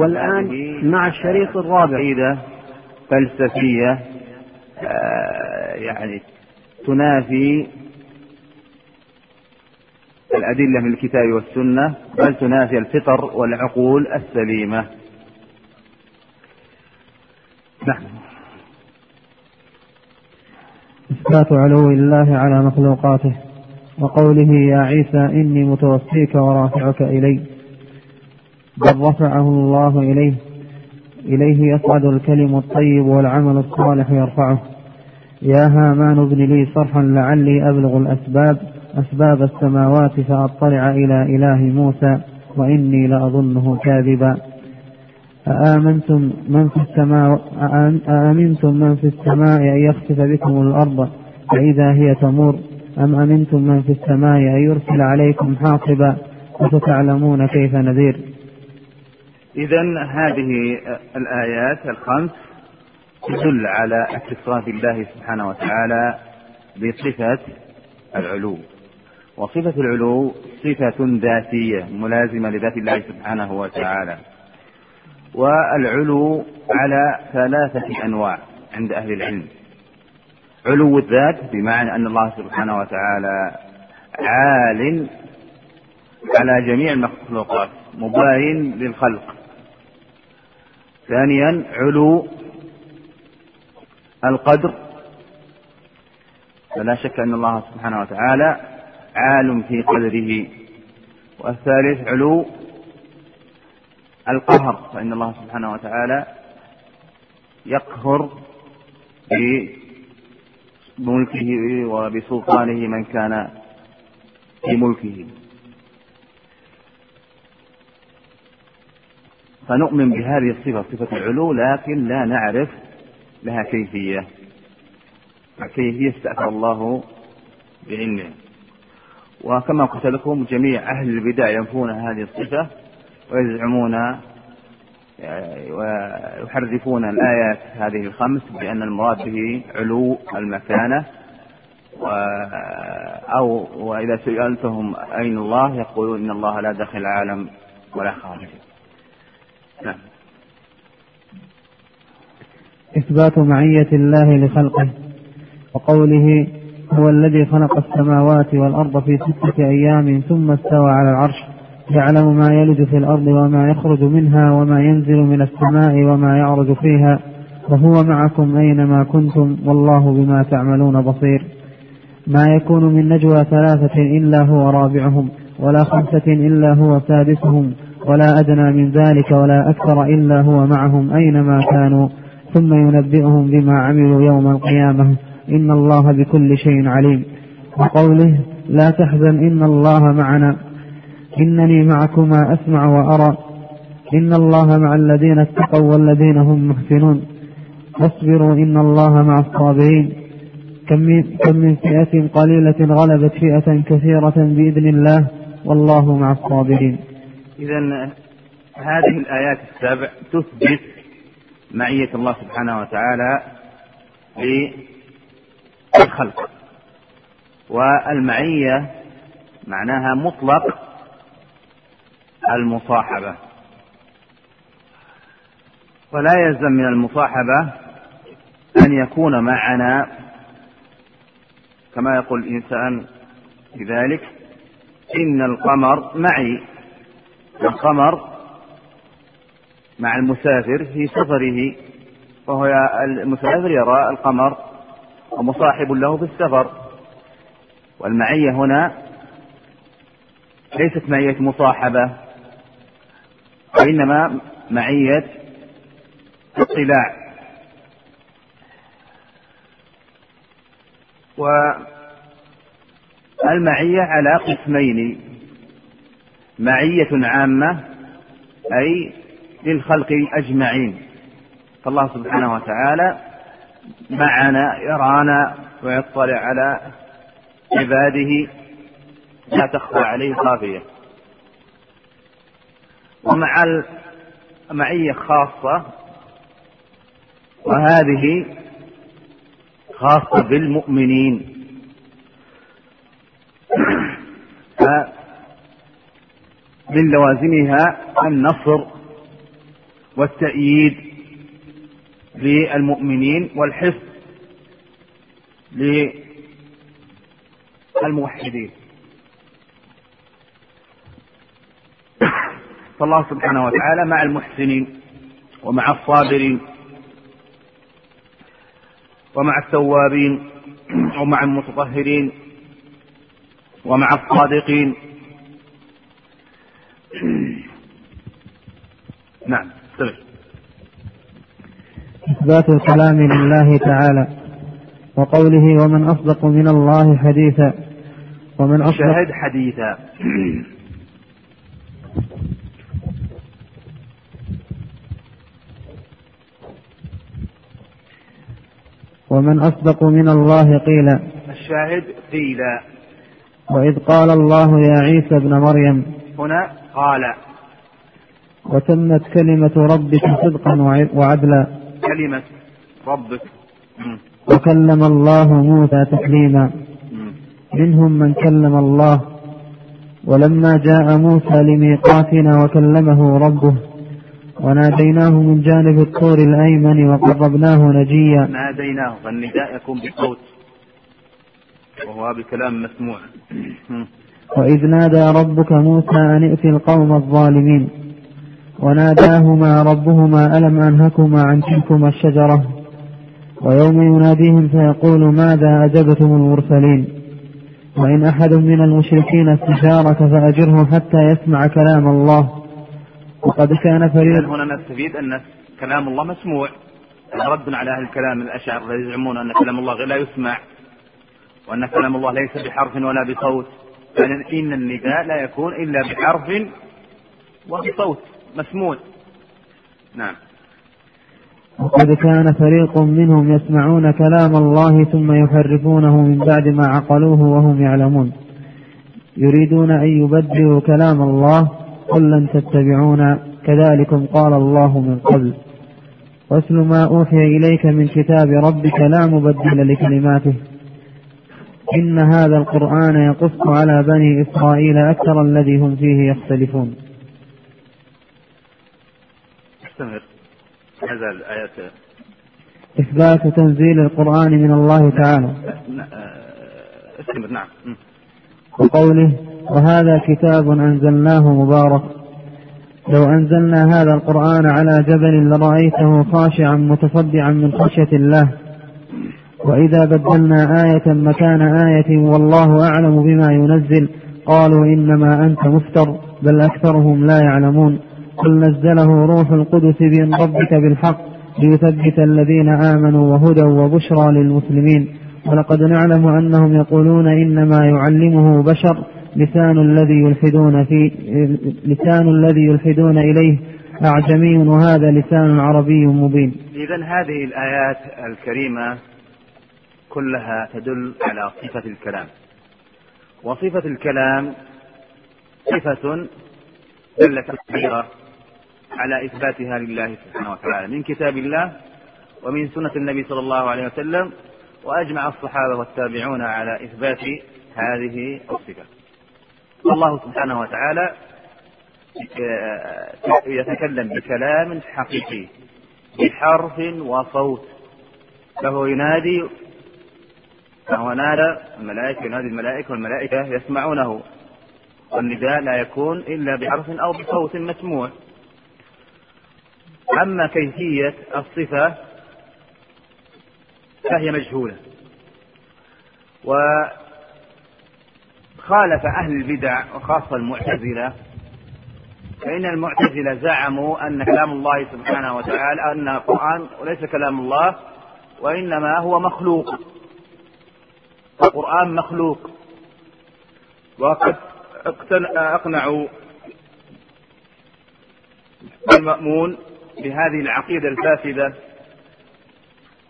والآن مع الشريط الرابع. عقيدة فلسفية آه، يعني تنافي الأدلة من الكتاب والسنة بل تنافي الفطر والعقول السليمة. نعم. إثبات علو الله على مخلوقاته وقوله يا عيسى إني متوفيك ورافعك إلي. بل رفعه الله إليه إليه يصعد الكلم الطيب والعمل الصالح يرفعه. يا هامان ابن لي صرحا لعلي أبلغ الأسباب أسباب السماوات فأطلع إلى إله موسى وإني لأظنه كاذبا. أآمنتم من في السماء أأمنتم من في السماء أن يخسف بكم الأرض فإذا هي تمور؟ أم أمنتم من في السماء أن يرسل عليكم حاصبا؟ فستعلمون كيف نذير؟ إذا هذه الآيات الخمس تدل على اتصاف الله سبحانه وتعالى بصفة العلو. وصفة العلو صفة ذاتية ملازمة لذات الله سبحانه وتعالى. والعلو على ثلاثة أنواع عند أهل العلم. علو الذات بمعنى أن الله سبحانه وتعالى عال على جميع المخلوقات مباين للخلق. ثانيا علو القدر. فلا شك أن الله سبحانه وتعالى عال في قدره. والثالث علو القهر فإن الله سبحانه وتعالى يقهر بملكه وبسلطانه من كان في ملكه. فنؤمن بهذه الصفة صفة العلو لكن لا نعرف لها كيفية. كيفية استأثر الله بعلمه. وكما قلت لكم جميع أهل البدع ينفون هذه الصفة ويزعمون ويحرفون الآيات هذه الخمس بأن المراد به علو المكانة. و أو وإذا سألتهم أين الله يقولون إن الله لا داخل العالم ولا خارجه نعم. إثبات معية الله لخلقه وقوله هو الذي خلق السماوات والأرض في ستة أيام ثم استوى على العرش يعلم ما يلج في الأرض وما يخرج منها وما ينزل من السماء وما يعرج فيها وهو معكم أينما كنتم والله بما تعملون بصير. ما يكون من نجوى ثلاثة إلا هو رابعهم ولا خمسة إلا هو سادسهم ولا أدنى من ذلك ولا أكثر إلا هو معهم أينما كانوا. ثم ينبئهم بما عملوا يوم القيامة. إن الله بكل شيء عليم. وقوله لا تحزن إن الله معنا. إنني معكما أسمع وأرى. إن الله مع الذين اتقوا والذين هم محسنون. واصبروا إن الله مع الصابرين. كم من, كم من فئة قليلة غلبت فئة كثيرة بإذن الله. والله مع الصابرين. إذا هذه الآيات السبع تثبت معية الله سبحانه وتعالى للخلق والمعية معناها مطلق المصاحبة. ولا يلزم من المصاحبة أن يكون معنا كما يقول الإنسان بذلك إن القمر معي. القمر مع المسافر في سفره فهو المسافر يرى القمر ومصاحب له في السفر. والمعية هنا ليست معية مصاحبة وإنما معية اطلاع. والمعية على قسمين معية عامة أي للخلق أجمعين. فالله سبحانه وتعالى معنا يرانا ويطلع على عباده لا تخفى عليه خافية. ومع معية خاصة وهذه خاصة بالمؤمنين. من لوازمها النصر والتأييد للمؤمنين والحفظ للموحدين. فالله سبحانه وتعالى مع المحسنين ومع الصابرين ومع التوابين ومع المتطهرين ومع الصادقين نعم استمر إثبات الكلام لله تعالى وقوله ومن أصدق من الله حديثا ومن أصدق شهد حديثا. ومن أصدق من الله قيلا الشاهد قيل وإذ قال الله يا عيسى ابن مريم هنا قال وتمت كلمة ربك صدقا وعدلا. كلمة ربك. وكلم الله موسى تكليما منهم من كلم الله. ولما جاء موسى لميقاتنا وكلمه ربه وناديناه من جانب الطور الأيمن وقربناه نجيا. ناديناه فالنداء يكون بصوت وهو بكلام مسموع. وإذ نادى ربك موسى أن ائت القوم الظالمين وناداهما ربهما ألم أنهكما عن تلكما الشجرة ويوم يناديهم فيقول ماذا أجبتم المرسلين وإن أحد من المشركين استشارك فأجره حتى يسمع كلام الله وقد كان فريق هنا نستفيد أن كلام الله مسموع؟ رد على أهل الكلام الأشعر الذين يزعمون أن كلام الله لا يسمع وأن كلام الله ليس بحرف ولا بصوت فإن النداء لا يكون إلا بحرف وبصوت مسموع. نعم. وقد كان فريق منهم يسمعون كلام الله ثم يحرفونه من بعد ما عقلوه وهم يعلمون. يريدون أن يبدلوا كلام الله قل لن تتبعونا كذلكم قال الله من قبل. واتل ما أوحي إليك من كتاب ربك لا مبدل لكلماته. إن هذا القرآن يقص على بني إسرائيل أكثر الذي هم فيه يختلفون. استمر. هذا الآيات. إثبات تنزيل القرآن من الله تعالى. استمر. نعم. وقوله وهذا كتاب أنزلناه مبارك. لو أنزلنا هذا القرآن على جبل لرأيته خاشعا متصدعا من خشية الله. وإذا بدلنا آية مكان آية والله أعلم بما ينزل قالوا إنما أنت مفتر بل أكثرهم لا يعلمون. قل نزله روح القدس من ربك بالحق ليثبت الذين آمنوا وهدى وبشرى للمسلمين. ولقد نعلم أنهم يقولون إنما يعلمه بشر لسان الذي يلحدون في لسان الذي يلحدون إليه. أعجمي وهذا لسان عربي مبين. إذا هذه الآيات الكريمة كلها تدل على صفة الكلام. وصفة الكلام صفة دلت كثيرة على إثباتها لله سبحانه وتعالى. من كتاب الله ومن سنة النبي صلى الله عليه وسلم وأجمع الصحابة والتابعون على إثبات هذه الصفة. الله سبحانه وتعالى يتكلم بكلام حقيقي بحرف وصوت. فهو ينادي فهو نادى الملائكة ينادي الملائكة والملائكة يسمعونه. والنداء لا يكون إلا بحرف أو بصوت مسموع. أما كيفية الصفة فهي مجهولة. وخالف أهل البدع وخاصة المعتزلة فإن المعتزلة زعموا أن كلام الله سبحانه وتعالى أن القرآن وليس كلام الله وإنما هو مخلوق. القرآن مخلوق. وقد أقنعوا المأمون بهذه العقيدة الفاسدة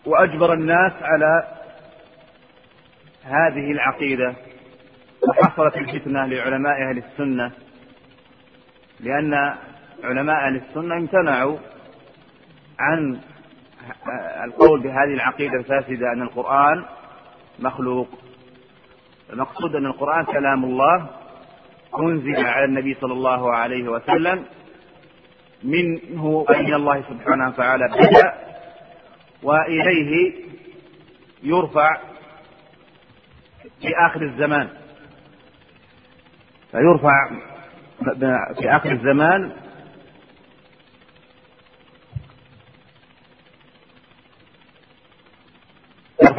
وأجبر الناس على هذه العقيدة. وحصلت الفتنة لعلماء أهل السنة لأن علماء أهل السنة امتنعوا عن القول بهذه العقيدة الفاسدة أن القرآن مخلوق. المقصود أن القرآن كلام الله أنزل على النبي صلى الله عليه وسلم منه من الله سبحانه وتعالى بدأ وإليه يرفع في آخر الزمان. فيرفع في آخر الزمان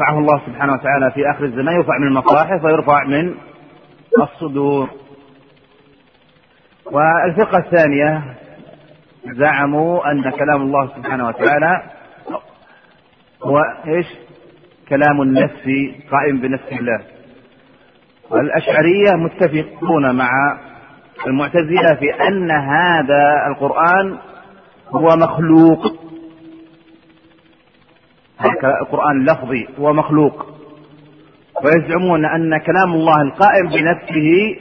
يرفعه الله سبحانه وتعالى في آخر الزمان يرفع من المصاحف ويرفع من الصدور. والفقة الثانية زعموا أن كلام الله سبحانه وتعالى هو إيش؟ كلام النفس قائم بنفس الله. والأشعرية متفقون مع المعتزلة في أن هذا القرآن هو مخلوق. القرآن لفظي هو مخلوق؟ ويزعمون أن كلام الله القائم بنفسه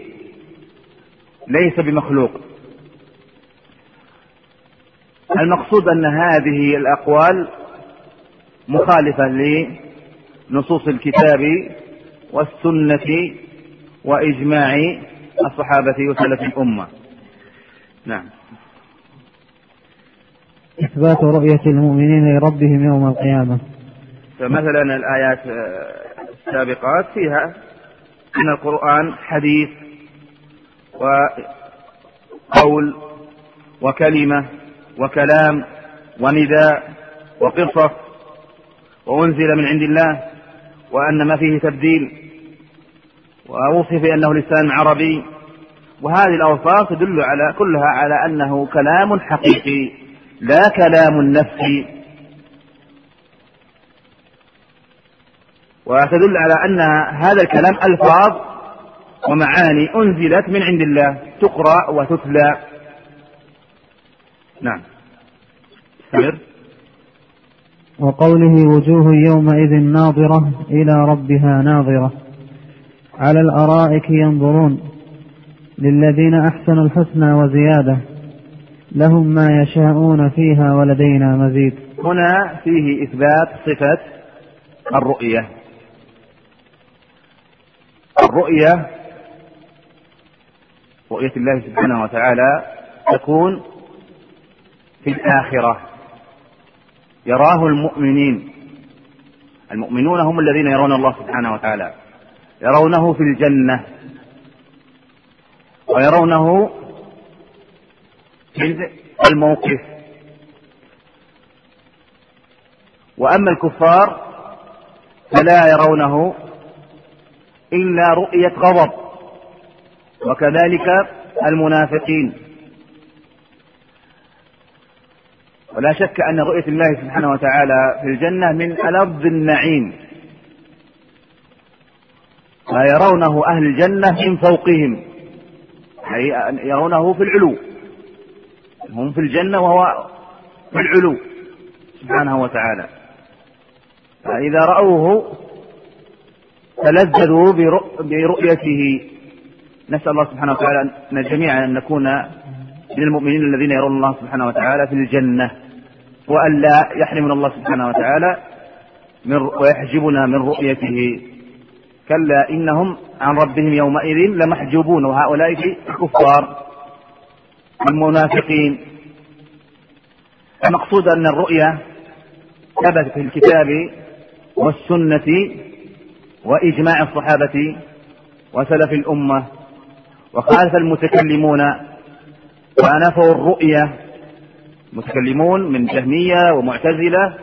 ليس بمخلوق. المقصود أن هذه الأقوال مخالفة لنصوص الكتاب والسنة وإجماع الصحابة وسلف الأمة. نعم. إثبات رؤية المؤمنين لربهم يوم القيامة. فمثلا الآيات السابقات فيها أن القرآن حديث وقول وكلمة وكلام ونداء وقصص وأنزل من عند الله وأن ما فيه تبديل ووصف بأنه لسان عربي. وهذه الأوصاف تدل على كلها على أنه كلام حقيقي. لا كلام النفس وتدل على أن هذا الكلام ألفاظ ومعاني أنزلت من عند الله تقرأ وتتلى. نعم. استمر وقوله وجوه يومئذ ناظرة إلى ربها ناظرة. على الأرائك ينظرون. للذين أحسنوا الحسنى وزيادة. لهم ما يشاءون فيها ولدينا مزيد. هنا فيه إثبات صفة الرؤية. الرؤية رؤية الله سبحانه وتعالى تكون في الآخرة. يراه المؤمنين. المؤمنون هم الذين يرون الله سبحانه وتعالى. يرونه في الجنة. ويرونه الموقف. وأما الكفار فلا يرونه إلا رؤية غضب وكذلك المنافقين. ولا شك أن رؤية الله سبحانه وتعالى في الجنة من ألذ النعيم. ما يرونه أهل الجنة من فوقهم أي يرونه في العلو. هم في الجنة وهو في العلو سبحانه وتعالى. فإذا رأوه تلذذوا برؤيته. نسأل الله سبحانه وتعالى أن جميعا أن نكون من المؤمنين الذين يرون الله سبحانه وتعالى في الجنة وأن لا يحرمنا الله سبحانه وتعالى من ويحجبنا من رؤيته. كلا إنهم عن ربهم يومئذ لمحجوبون وهؤلاء الكفار المنافقين المقصود أن الرؤيا ثبت في الكتاب والسنة وإجماع الصحابة وسلف الأمة. وخالف المتكلمون فنفوا الرؤية متكلمون من جهمية ومعتزلة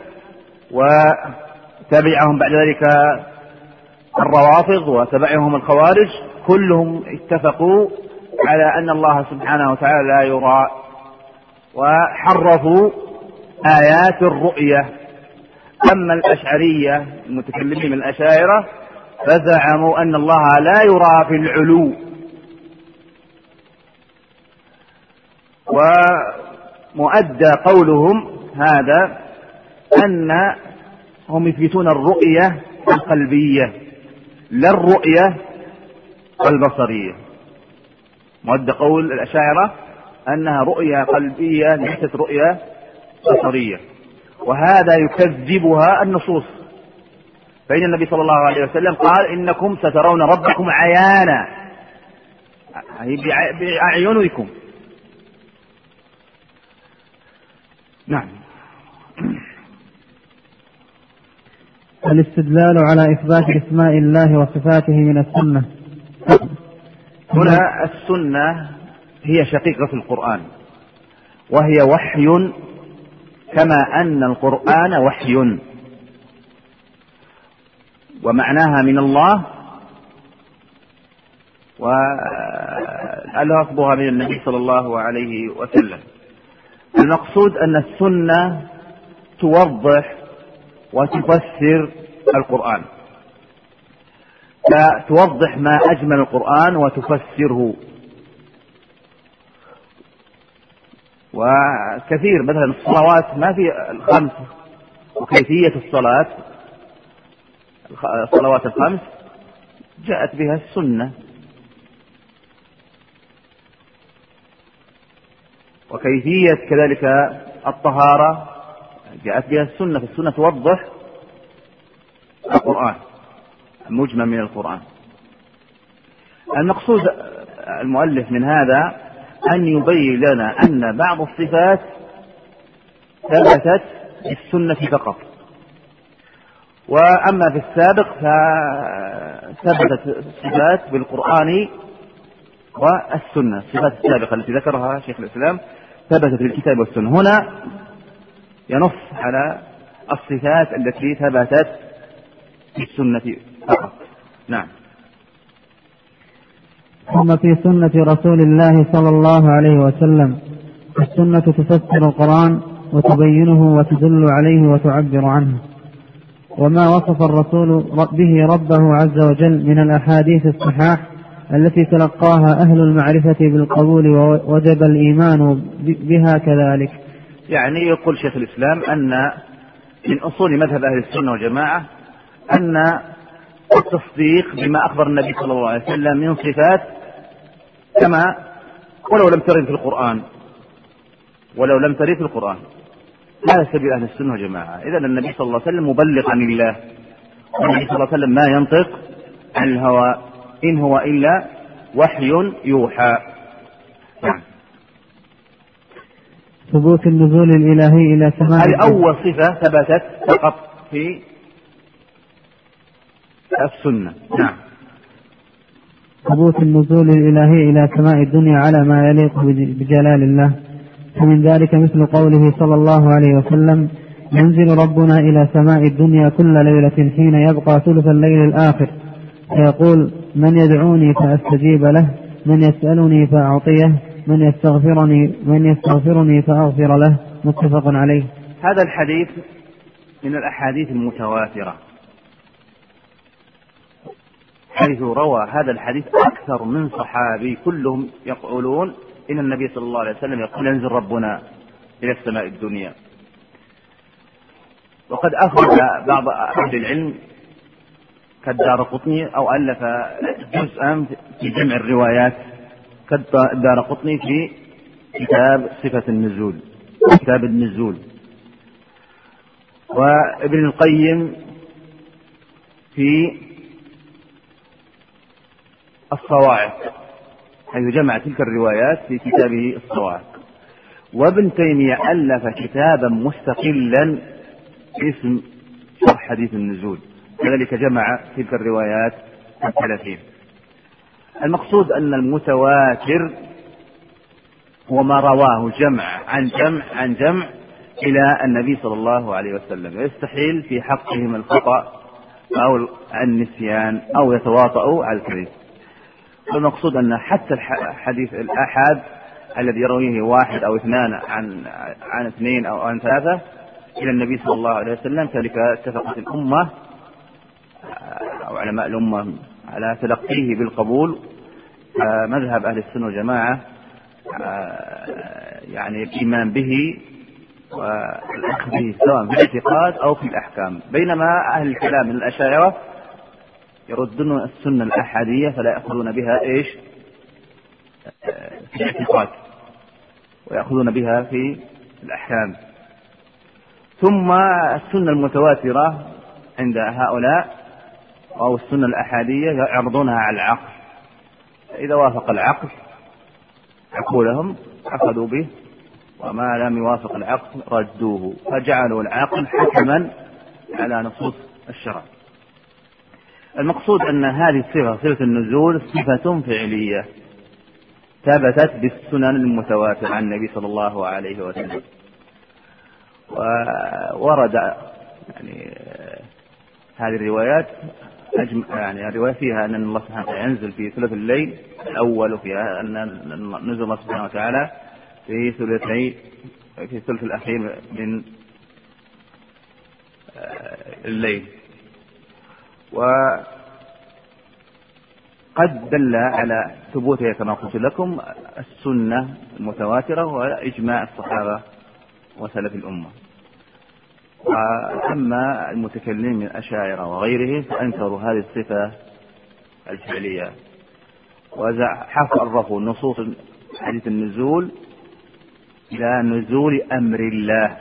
وتبعهم بعد ذلك الروافض وتبعهم الخوارج. كلهم اتفقوا على أن الله سبحانه وتعالى لا يرى وحرفوا آيات الرؤية. أما الأشعرية المتكلمين من الأشاعرة فزعموا أن الله لا يرى في العلو. ومؤدى قولهم هذا أن هم يثبتون الرؤية القلبية لا الرؤية البصرية. مؤدى قول الأشاعرة أنها رؤية قلبية ليست رؤية بصرية. وهذا يكذبها النصوص. فإن النبي صلى الله عليه وسلم قال إنكم سترون ربكم عيانا. أي بأعينكم. نعم. الاستدلال على إثبات أسماء الله وصفاته من السنة. هنا السنة هي شقيقة القرآن وهي وحي كما أن القرآن وحي. ومعناها من الله ولفظها من النبي صلى الله عليه وسلم. المقصود أن السنة توضح وتفسر القرآن. فتوضح ما أجمل القرآن وتفسره. وكثير مثلا الصلوات ما في الخمس. وكيفية الصلاة. الصلوات الخمس جاءت بها السنة. وكيفية كذلك الطهارة جاءت بها السنة. فالسنة توضح القرآن. مجمل من القرآن. المقصود المؤلف من هذا أن يبين لنا أن بعض الصفات ثبتت في السنة فقط. وأما في السابق فثبتت الصفات بالقرآن والسنة. الصفات السابقة التي ذكرها شيخ الإسلام ثبتت في الكتاب والسنة. هنا ينص على الصفات التي ثبتت في السنة فقط. نعم. ثم في سنة رسول الله صلى الله عليه وسلم السنة تفسر القرآن وتبينه وتدل عليه وتعبر عنه. وما وصف الرسول به ربه عز وجل من الأحاديث الصحاح التي تلقاها أهل المعرفة بالقبول ووجب الإيمان بها كذلك. يعني يقول شيخ الإسلام أن من أصول مذهب أهل السنة والجماعة أن التصديق بما أخبر النبي صلى الله عليه وسلم من صفات كما ولو لم ترد في القرآن. ولو لم ترد في القرآن. هذا سبيل أهل السنة والجماعة. إذا النبي صلى الله عليه وسلم مبلغ عن الله والنبي صلى الله عليه وسلم ما ينطق عن الهوى. إن هو إلا وحي يوحى. نعم. ثبوت النزول الإلهي إلى سماء هذه أول صفة ثبتت فقط في السنة. نعم. ثبوت النزول الإلهي إلى سماء الدنيا على ما يليق بجلال الله. ومن ذلك مثل قوله صلى الله عليه وسلم ينزل ربنا إلى سماء الدنيا كل ليلة حين يبقى ثلث الليل الآخر. فيقول من يدعوني فأستجيب له من يسألني فأعطيه من يستغفرني من يستغفرني فأغفر له. متفق عليه. هذا الحديث من الأحاديث المتواترة. حيث روى هذا الحديث أكثر من صحابي كلهم يقولون إن النبي صلى الله عليه وسلم يقول ينزل ربنا إلى السماء الدنيا. وقد أخرج بعض أهل العلم كالدار قطني أو ألف جزءا في جمع الروايات كالدار قطني في كتاب صفة النزول كتاب النزول. وابن القيم في الصواعق حيث جمع تلك الروايات في كتابه الصواعق. وابن تيمية ألف كتابا مستقلا اسم شرح حديث النزول. كذلك جمع تلك الروايات الثلاثين. المقصود أن المتواتر هو ما رواه جمع عن جمع عن جمع إلى النبي صلى الله عليه وسلم. يستحيل في حقهم الخطأ أو النسيان أو يتواطؤوا على الكذب. المقصود أن حتى الحديث الآحاد الذي يرويه واحد أو اثنان عن عن اثنين أو عن ثلاثة إلى النبي صلى الله عليه وسلم كذلك اتفقت الأمة أو علماء الأمة على تلقيه بالقبول مذهب أهل السنة والجماعة يعني الإيمان به والأخذ به سواء في الاعتقاد أو في الأحكام. بينما أهل الكلام من الأشاعرة يردون السنة الأحادية فلا يأخذون بها إيش؟ في الاعتقاد. ويأخذون بها في الأحكام. ثم السنة المتواترة عند هؤلاء أو السنة الأحادية يعرضونها على العقل. إذا وافق العقل عقولهم أخذوا به. وما لم يوافق العقل ردوه. فجعلوا العقل حكما على نصوص الشرع. المقصود أن هذه الصفة صفة النزول صفة فعلية ثبتت بالسنن المتواترة عن النبي صلى الله عليه وسلم. وورد يعني هذه الروايات أجم... يعني الرواية فيها أن الله سبحانه وتعالى ينزل في ثلث الليل الأول وفيها أن نزل الله سبحانه وتعالى في ثلثي في الثلث الأخير من آه، الليل. وقد دل على ثبوتها كما قلت لكم السنة المتواترة وإجماع الصحابة وسلف الأمة. وأما المتكلمين من الأشاعرة وغيرهم فأنكروا هذه الصفة الفعلية. وحرفوا نصوص حديث النزول إلى نزول أمر الله.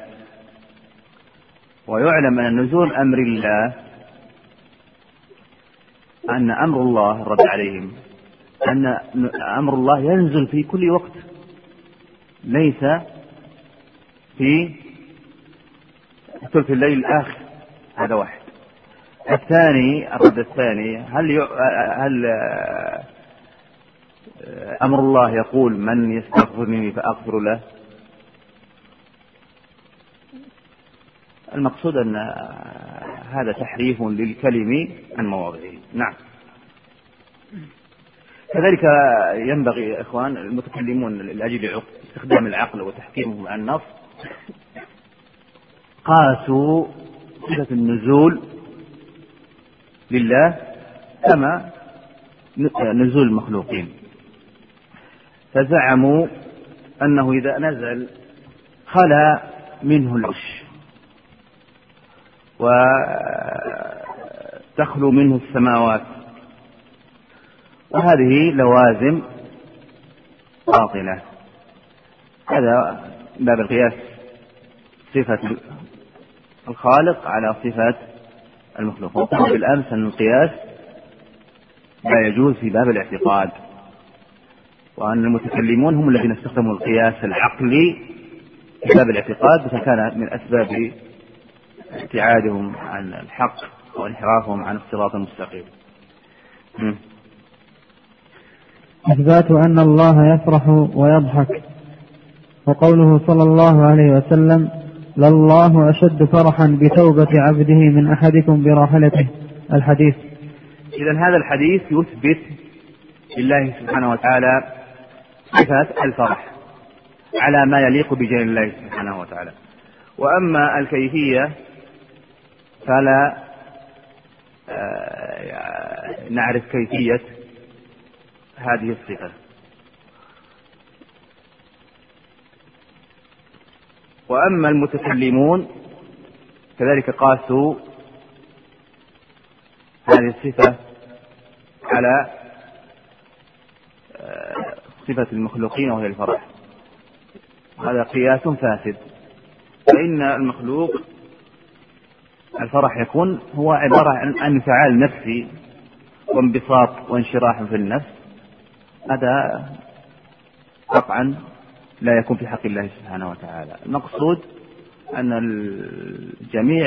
ويعلم أن نزول أمر الله أن أمر الله الرد عليهم. أن أمر الله ينزل في كل وقت. ليس في ثلث الليل الآخر. هذا واحد. الثاني الرد الثاني هل هل أمر الله يقول من يستغفرني فأغفر له؟ المقصود أن هذا تحريف للكلم عن مواضعه. نعم. كذلك ينبغي يا إخوان المتكلمون لأجل استخدام العقل وتحكيمه عن النص قاسوا صفة النزول لله كما نزول المخلوقين. فزعموا أنه إذا نزل خلا منه العش. وتخلو منه السماوات. وهذه لوازم باطلة. هذا باب القياس. صفة الخالق على صفة المخلوق. وقلنا بالأمس أن القياس لا يجوز في باب الاعتقاد. وأن المتكلمون هم الذين استخدموا القياس العقلي في باب الاعتقاد فكان من أسباب ابتعادهم عن الحق وانحرافهم عن الصراط المستقيم. إثبات أن الله يفرح ويضحك. وقوله صلى الله عليه وسلم لله أشد فرحا بتوبة عبده من أحدكم براحلته. الحديث. إذا هذا الحديث يثبت لله سبحانه وتعالى صفة الفرح على ما يليق بجلال الله سبحانه وتعالى. وأما الكيفية فلا آه، نعرف كيفية هذه الصفة. وأما المتكلمون كذلك قاسوا هذه الصفة على آه، صفة المخلوقين وهي الفرح. هذا قياس فاسد. فإن المخلوق الفرح يكون هو عبارة عن انفعال نفسي وانبساط وانشراح في النفس. هذا قطعا لا يكون في حق الله سبحانه وتعالى. المقصود أن جميع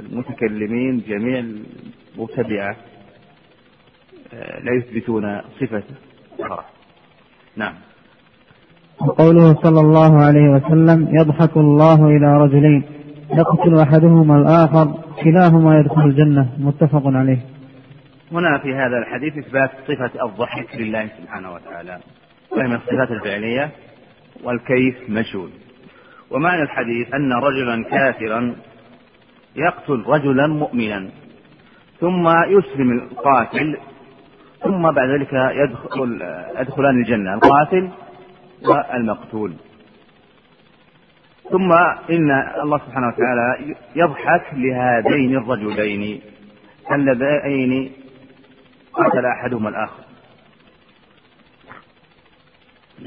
المتكلمين جميع المبتدعة آه، لا يثبتون صفة الفرح. نعم. وقوله صلى الله عليه وسلم يضحك الله إلى رجلين. يقتل أحدهما الآخر كلاهما يدخل الجنة متفق عليه. هنا في هذا الحديث إثبات صفة الضحك لله سبحانه وتعالى وهي من الصفات الفعلية والكيف مجهول ومعنى الحديث أن رجلا كافرا يقتل رجلا مؤمنا ثم يسلم القاتل ثم بعد ذلك يدخل يدخلان الجنة القاتل والمقتول. ثم إن الله سبحانه وتعالى يضحك لهذين الرجلين اللذين قتل أحدهما الآخر.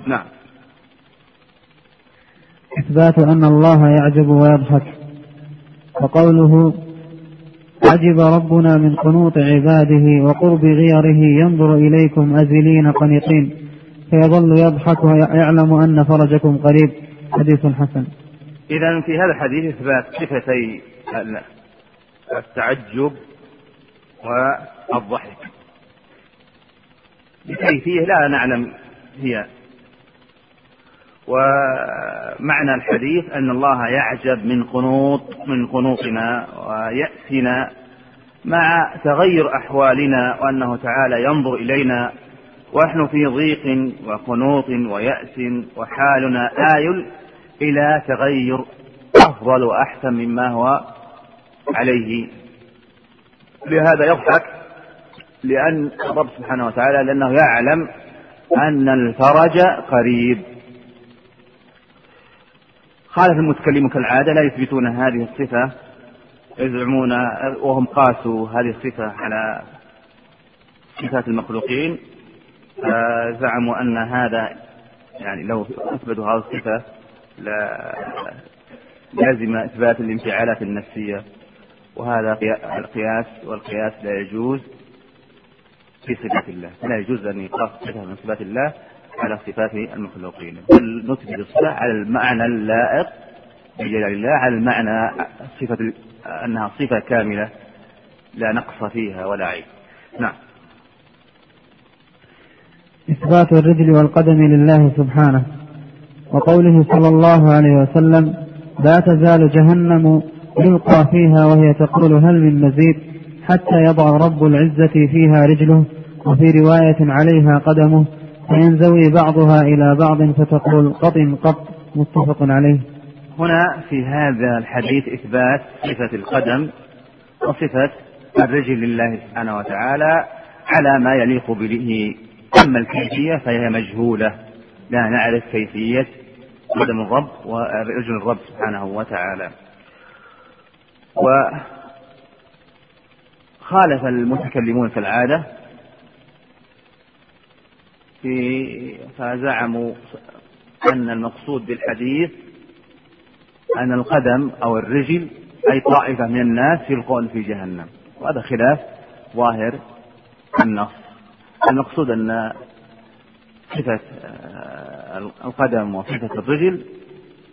نعم. إثبات أن الله يعجب ويضحك. وقوله عجب ربنا من قنوط عباده وقرب غيره ينظر إليكم أزلين قنطين. فيظل يضحك ويعلم أن فرجكم قريب. حديث حسن. إذا في هذا الحديث إثبات صفتي التعجب والضحك. بكيفية لا نعلم هي. ومعنى الحديث أن الله يعجب من قنوط من قنوطنا ويأسنا مع تغير أحوالنا وأنه تعالى ينظر إلينا ونحن في ضيق وقنوط ويأس وحالنا آيل إلى تغير أفضل وأحسن مما هو عليه. لهذا يضحك لأن الرب سبحانه وتعالى لأنه يعلم أن الفرج قريب. خالف المتكلم كالعادة لا يثبتون هذه الصفة يزعمون وهم قاسوا هذه الصفة على صفات المخلوقين. زعموا أن هذا يعني لو أثبتوا هذه الصفة لازم إثبات الانفعالات النفسية وهذا القياس والقياس لا يجوز في صفات الله لا يجوز أن يقاس صفة من صفات الله على صفات المخلوقين بل نثبت الصفة على المعنى اللائق بجلال الله على المعنى صفة أنها صفة كاملة لا نقص فيها ولا عيب. نعم. إثبات الرجل والقدم لله سبحانه. وقوله صلى الله عليه وسلم لا تزال جهنم يلقى فيها وهي تقول هل من مزيد حتى يضع رب العزة فيها رجله وفي رواية عليها قدمه فينزوي بعضها إلى بعض فتقول قط قط. متفق عليه. هنا في هذا الحديث إثبات صفة القدم وصفة الرجل لله سبحانه وتعالى على ما يليق به. أما الكيفية فهي مجهولة لا نعرف كيفية قدم الرب ورجل الرب سبحانه وتعالى. وخالف المتكلمون كالعادة في فزعموا أن المقصود بالحديث أن القدم أو الرجل أي طائفة من الناس يلقون في جهنم. وهذا خلاف ظاهر النص. المقصود أن صفة آه، القدم وصفة الرجل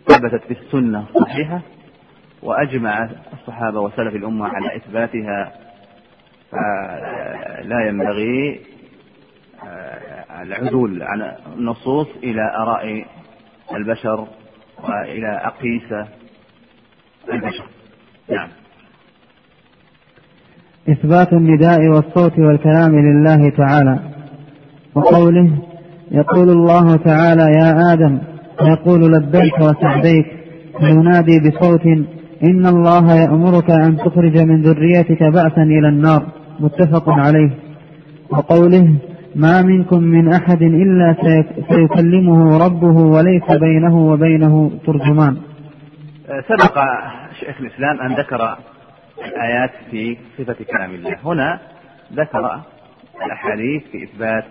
ثبتت في السنة الصحيحة وأجمع الصحابة وسلف الأمة على إثباتها فلا ينبغي آه، العدول عن النصوص إلى آراء البشر وإلى أقيسة البشر. نعم. إثبات النداء والصوت والكلام لله تعالى وقوله يقول الله تعالى يا آدم يقول لبيك وسعديك فينادي بصوت إن الله يأمرك أن تخرج من ذريتك بأسا إلى النار متفق عليه. وقوله ما منكم من أحد إلا سيكلمه ربه وليس بينه وبينه ترجمان. سبق شيخ الإسلام أن ذكر الآيات في صفة كلام الله. هنا ذكر الأحاديث في إثبات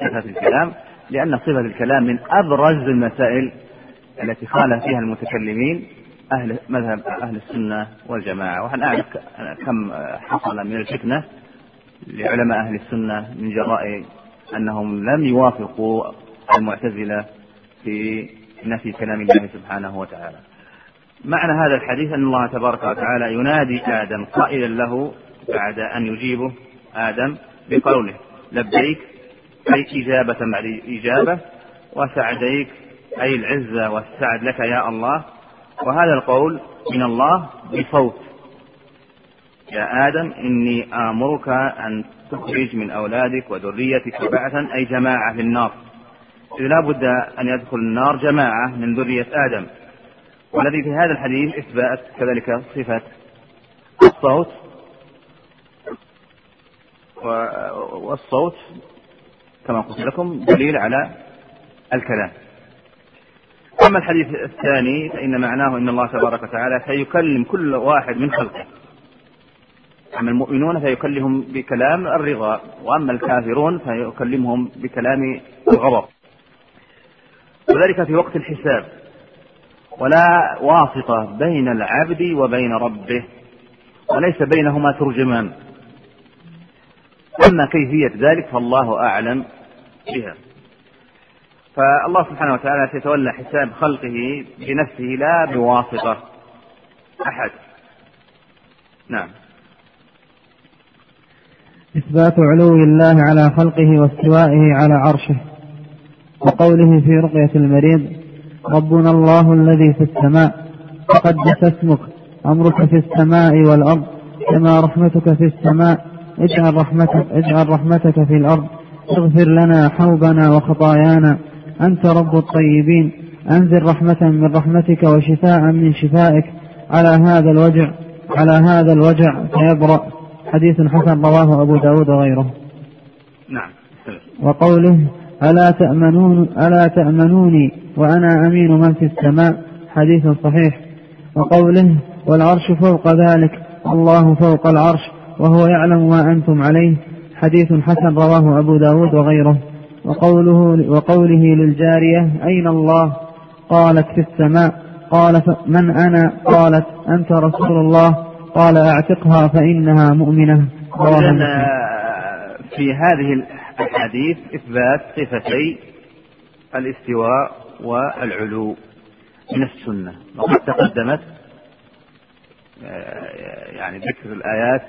صفة الكلام. لأن صفة الكلام من أبرز المسائل التي خالف فيها المتكلمين أهل مذهب أهل السنة والجماعة. ونحن نعرف كم حصل من الفتنة لعلماء أهل السنة من جراء أنهم لم يوافقوا المعتزلة في نفي كلام الله سبحانه وتعالى. معنى هذا الحديث أن الله تبارك وتعالى ينادي آدم قائلا له بعد أن يجيبه آدم بقوله لبيك أي إجابة بعد إجابة وسعديك. أي العزة والسعد لك يا الله. وهذا القول من الله بصوت. يا آدم إني آمرك أن تخرج من أولادك وذريتك بعثا أي جماعة في النار. إذ لا بد أن يدخل النار جماعة من ذرية آدم. والذي في هذا الحديث إثبات كذلك صفة الصوت. والصوت كما قلت لكم دليل على الكلام. أما الحديث الثاني فإن معناه أن الله تبارك وتعالى سيكلم كل واحد من خلقه. أما المؤمنون فيكلمهم بكلام الرضا وأما الكافرون فيكلمهم بكلام الغضب. وذلك في وقت الحساب. ولا واسطة بين العبد وبين ربه وليس بينهما ترجمان. أما كيفية ذلك فالله أعلم بها. فالله سبحانه وتعالى سيتولى حساب خلقه بنفسه لا بواسطة أحد. نعم. إثبات علو الله على خلقه واستوائه على عرشه وقوله في رقية المريض ربنا الله الذي في السماء تقدس اسمك أمرك في السماء والأرض كما رحمتك في السماء اجعل رحمتك, اجعل رحمتك في الأرض. اغفر لنا حوبنا وخطايانا. أنت رب الطيبين. أنزل رحمة من رحمتك وشفاء من شفائك. على هذا الوجع على هذا الوجع فيبرأ حديث حسن رواه أبو داود وغيره. نعم وقوله ألا تأمنون ألا تأمنوني وأنا أمين من في السماء. حديث صحيح. وقوله والعرش فوق ذلك. الله فوق العرش. وهو يعلم ما أنتم عليه. حديث حسن رواه أبو داود وغيره. وقوله, وقوله للجارية أين الله؟ قالت في السماء. قال من أنا؟ قالت أنت رسول الله. قال أعتقها فإنها مؤمنة. في هذه الحديث إثبات صفتي الاستواء والعلو من السنة. وقد تقدمت آه، يعني ذكر الآيات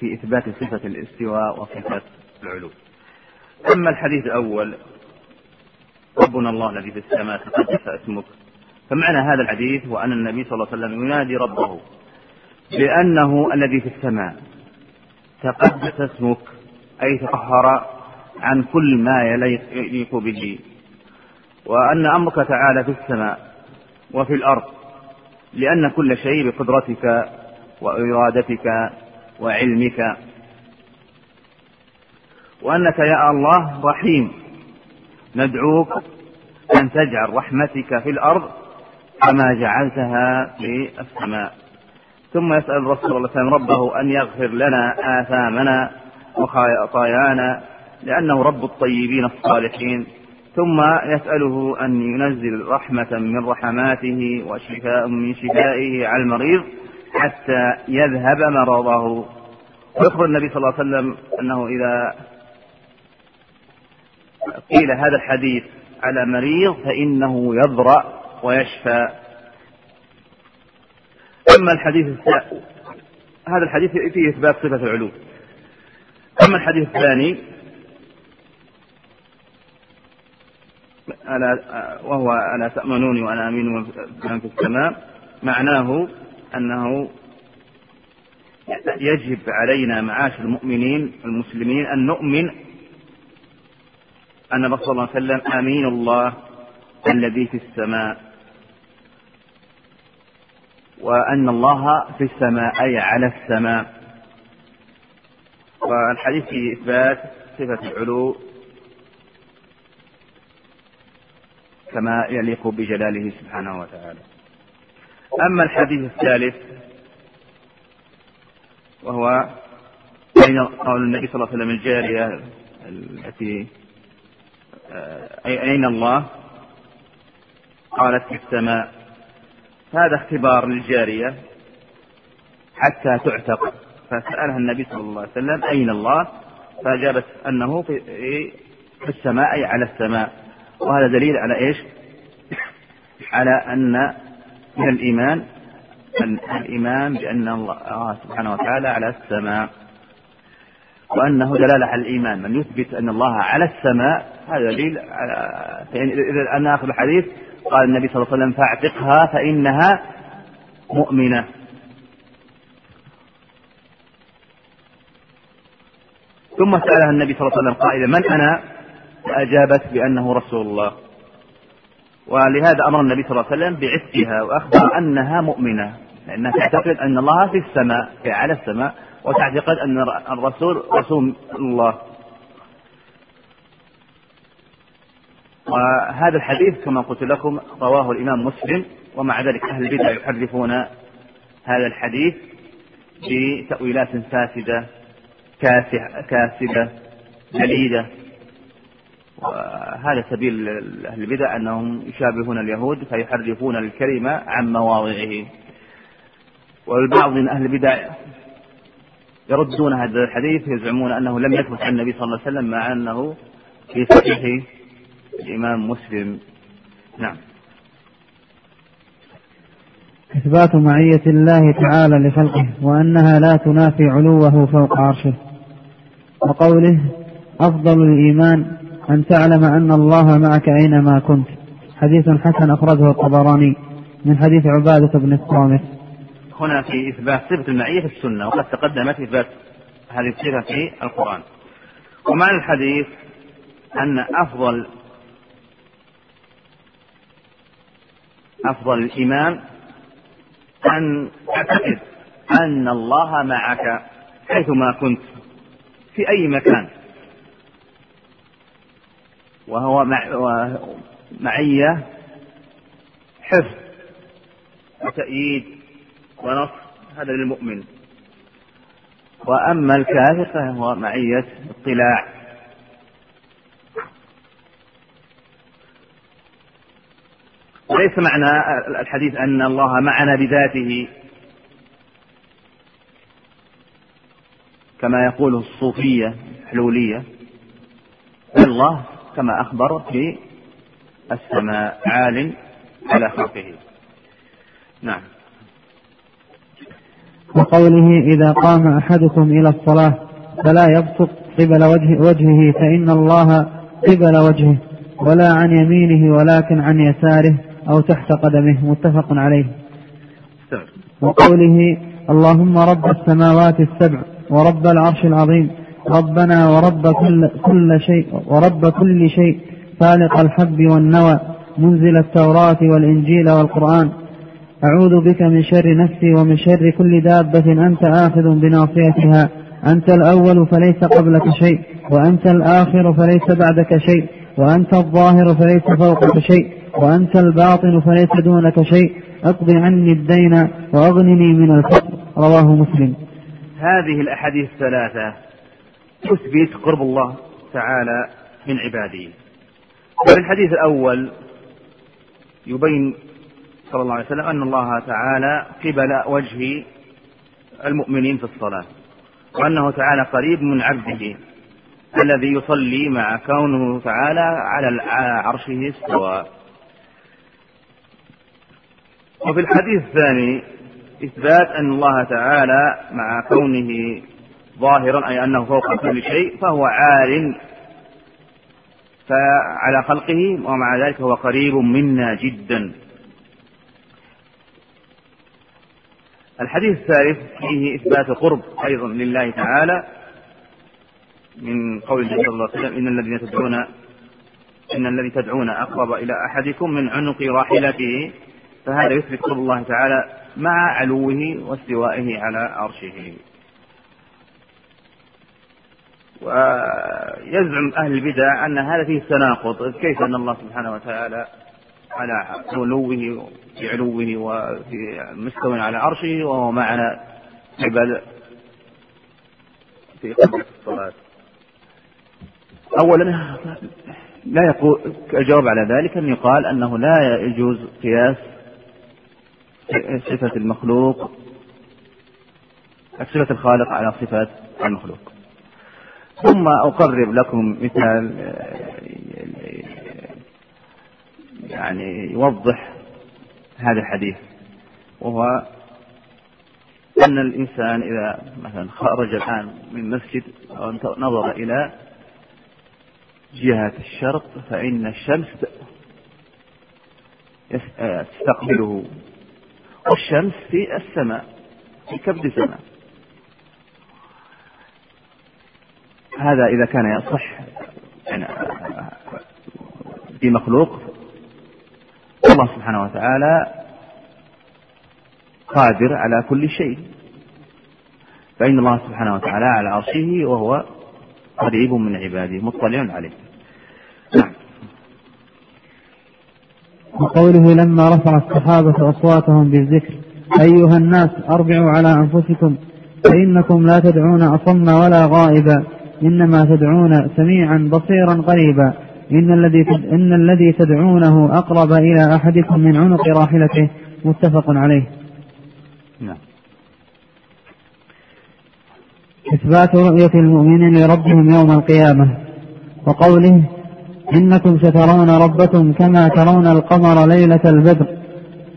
في إثبات صفة الاستواء وصفة العلو. أما الحديث الأول ربنا الله الذي في السماء تقدس اسمك. فمعنى هذا الحديث هو أن النبي صلى الله عليه وسلم ينادي ربه لأنه الذي في السماء. تقدس اسمك أي تطهر عن كل ما يليق به. وأن أمرك تعالى في السماء وفي الأرض لأن كل شيء بقدرتك وإرادتك وعلمك وأنك يا الله رحيم. ندعوك أن تجعل رحمتك في الأرض كما جعلتها في السماء. ثم يسأل الرسول صلى الله عليه وسلم ربه أن يغفر لنا آثامنا وخطايانا لأنه رب الطيبين الصالحين. ثم يسأله أن ينزل رحمة من رحماته وشفاء من شفائه على المريض حتى يذهب مرضه. ويخبر النبي صلى الله عليه وسلم أنه إذا قيل هذا الحديث على مريض فإنه يضرأ ويشفى. أما الحديث هذا الحديث فيه إثبات صفة العلو. أما الحديث الثاني ألا وهو ألا تأمنوني وأنا أمين من في السماء معناه أنه يجب علينا معاشر المؤمنين المسلمين أن نؤمن أن الرسول صلى الله عليه وسلم أمين الله الذي في السماء وأن الله في السماء أي على السماء. والحديث في إثبات صفة العلو كما يليق بجلاله سبحانه وتعالى. أما الحديث الثالث وهو أين قول النبي صلى الله عليه وسلم الجارية التي آه، أين الله؟ قالت في السماء. هذا اختبار للجارية حتى تعتق. فسألها النبي صلى الله عليه وسلم أين الله؟ فأجابت أنه في السماء أي على السماء. وهذا دليل على إيش؟ على أن من الإيمان الإيمان بأن الله سبحانه وتعالى على السماء وأنه دلالة على الإيمان. من يثبت أن الله على السماء هذا دليل على إذا ان آخر الحديث قال النبي صلى الله عليه وسلم فاعتقها فإنها مؤمنة. ثم سألها النبي صلى الله عليه وسلم قائلا من أنا؟ فأجابت بأنه رسول الله. ولهذا أمر النبي صلى الله عليه وسلم بعتقها وأخبر أنها مؤمنة لأنها تعتقد أن الله في السماء في على السماء وتعتقد أن الرسول رسول الله. وهذا الحديث كما قلت لكم رواه الإمام مسلم ومع ذلك أهل البدع يحرفون هذا الحديث بتأويلات فاسدة كاسدة جليدة وهذا سبيل أهل البدع أنهم يشابهون اليهود فيحرفون الكلمة عن مواضعه. والبعض من أهل البدع يردون هذا الحديث يزعمون أنه لم يثبت عن النبي صلى الله عليه وسلم مع أنه في صحيح الإمام مسلم. نعم. إثبات معية الله تعالى لخلقه وأنها لا تنافي علوه فوق عرشه. وقوله أفضل الإيمان أن تعلم أن الله معك أينما كنت. حديث حسن أخرجه الطبراني من حديث عبادة بن الصامت. هنا في إثبات صفة المعية في السنة وقد تقدمت إثبات هذه الصفة في القرآن. ومعنى الحديث أن أفضل أفضل الإيمان أن تعتقد أن الله معك حيثما كنت في أي مكان. وهو مع معية حفظ وتأييد ونصر هذا للمؤمن. وأما الكافر فهو معية اطلاع. وليس معنى الحديث أن الله معنا بذاته كما يقول الصوفية الحلولية. الله كما أخبر في السماء عال على خلقه. نعم. وقوله إذا قام أحدكم إلى الصلاة فلا يبصق قبل وجه وجهه فإن الله قبل وجهه ولا عن يمينه ولكن عن يساره أو تحت قدمه. متفق عليه. وقوله اللهم رب السماوات السبع ورب العرش العظيم ربنا ورب كل, كل شيء ورب كل شيء فالق الحب والنوى منزل التوراة والإنجيل والقرآن. أعوذ بك من شر نفسي ومن شر كل دابة أنت آخذ بناصيتها. أنت الأول فليس قبلك شيء وأنت الآخر فليس بعدك شيء وأنت الظاهر فليس فوقك شيء وأنت الباطن فليس دونك شيء. أقض عني الدين وأغنني من الفقر. رواه مسلم. هذه الأحاديث الثلاثة. تثبت قرب الله تعالى من عباده. وفي الحديث الأول يبين صلى الله عليه وسلم أن الله تعالى قبل وجه المؤمنين في الصلاة وأنه تعالى قريب من عبده الذي يصلي مع كونه تعالى على عرشه استوى. وفي الحديث الثاني إثبات أن الله تعالى مع كونه ظاهرا أي أنه فوق كل شيء فهو عال فعلى خلقه ومع ذلك هو قريب منا جدا. الحديث الثالث فيه إثبات قرب أيضا لله تعالى من قول النبي صلى الله عليه وسلم إن الذين تدعون إن الذي تدعون أقرب إلى أحدكم من عنق راحلته فهذا يثبت قرب الله تعالى مع علوه واستوائه على عرشه. ويزعم أهل البدع أن هذا فيه تناقض كيف أن الله سبحانه وتعالى على علوه في علوه وفي مستوى على عرشه وهو معنا قبل في الصلاة. أولا لا يقول الجواب على ذلك أن يقال أنه لا يجوز قياس صفة المخلوق صفة الخالق على صفة المخلوق. ثم أقرب لكم مثال يعني يوضح هذا الحديث وهو أن الإنسان إذا مثلا خرج الآن من مسجد ونظر إلى جهة الشرق فإن الشمس تستقبله والشمس في السماء في كبد السماء. هذا إذا كان يصح يعني في مخلوق الله سبحانه وتعالى قادر على كل شيء. فإن الله سبحانه وتعالى على عرشه وهو قريب من عباده مطلع عليه. نعم. وقوله لما رفع الصحابة أصواتهم بالذكر أيها الناس أربعوا على أنفسكم فإنكم لا تدعون أصم ولا غائبا. إنما تدعون سميعا بصيرا قريبا. إن الذي إن الذي تدعونه أقرب إلى أحدكم من عنق راحلته. متفق عليه. نعم. إثبات رؤية المؤمنين لربهم يوم القيامة. وقوله إنكم سترون ربكم كما ترون القمر ليلة البدر.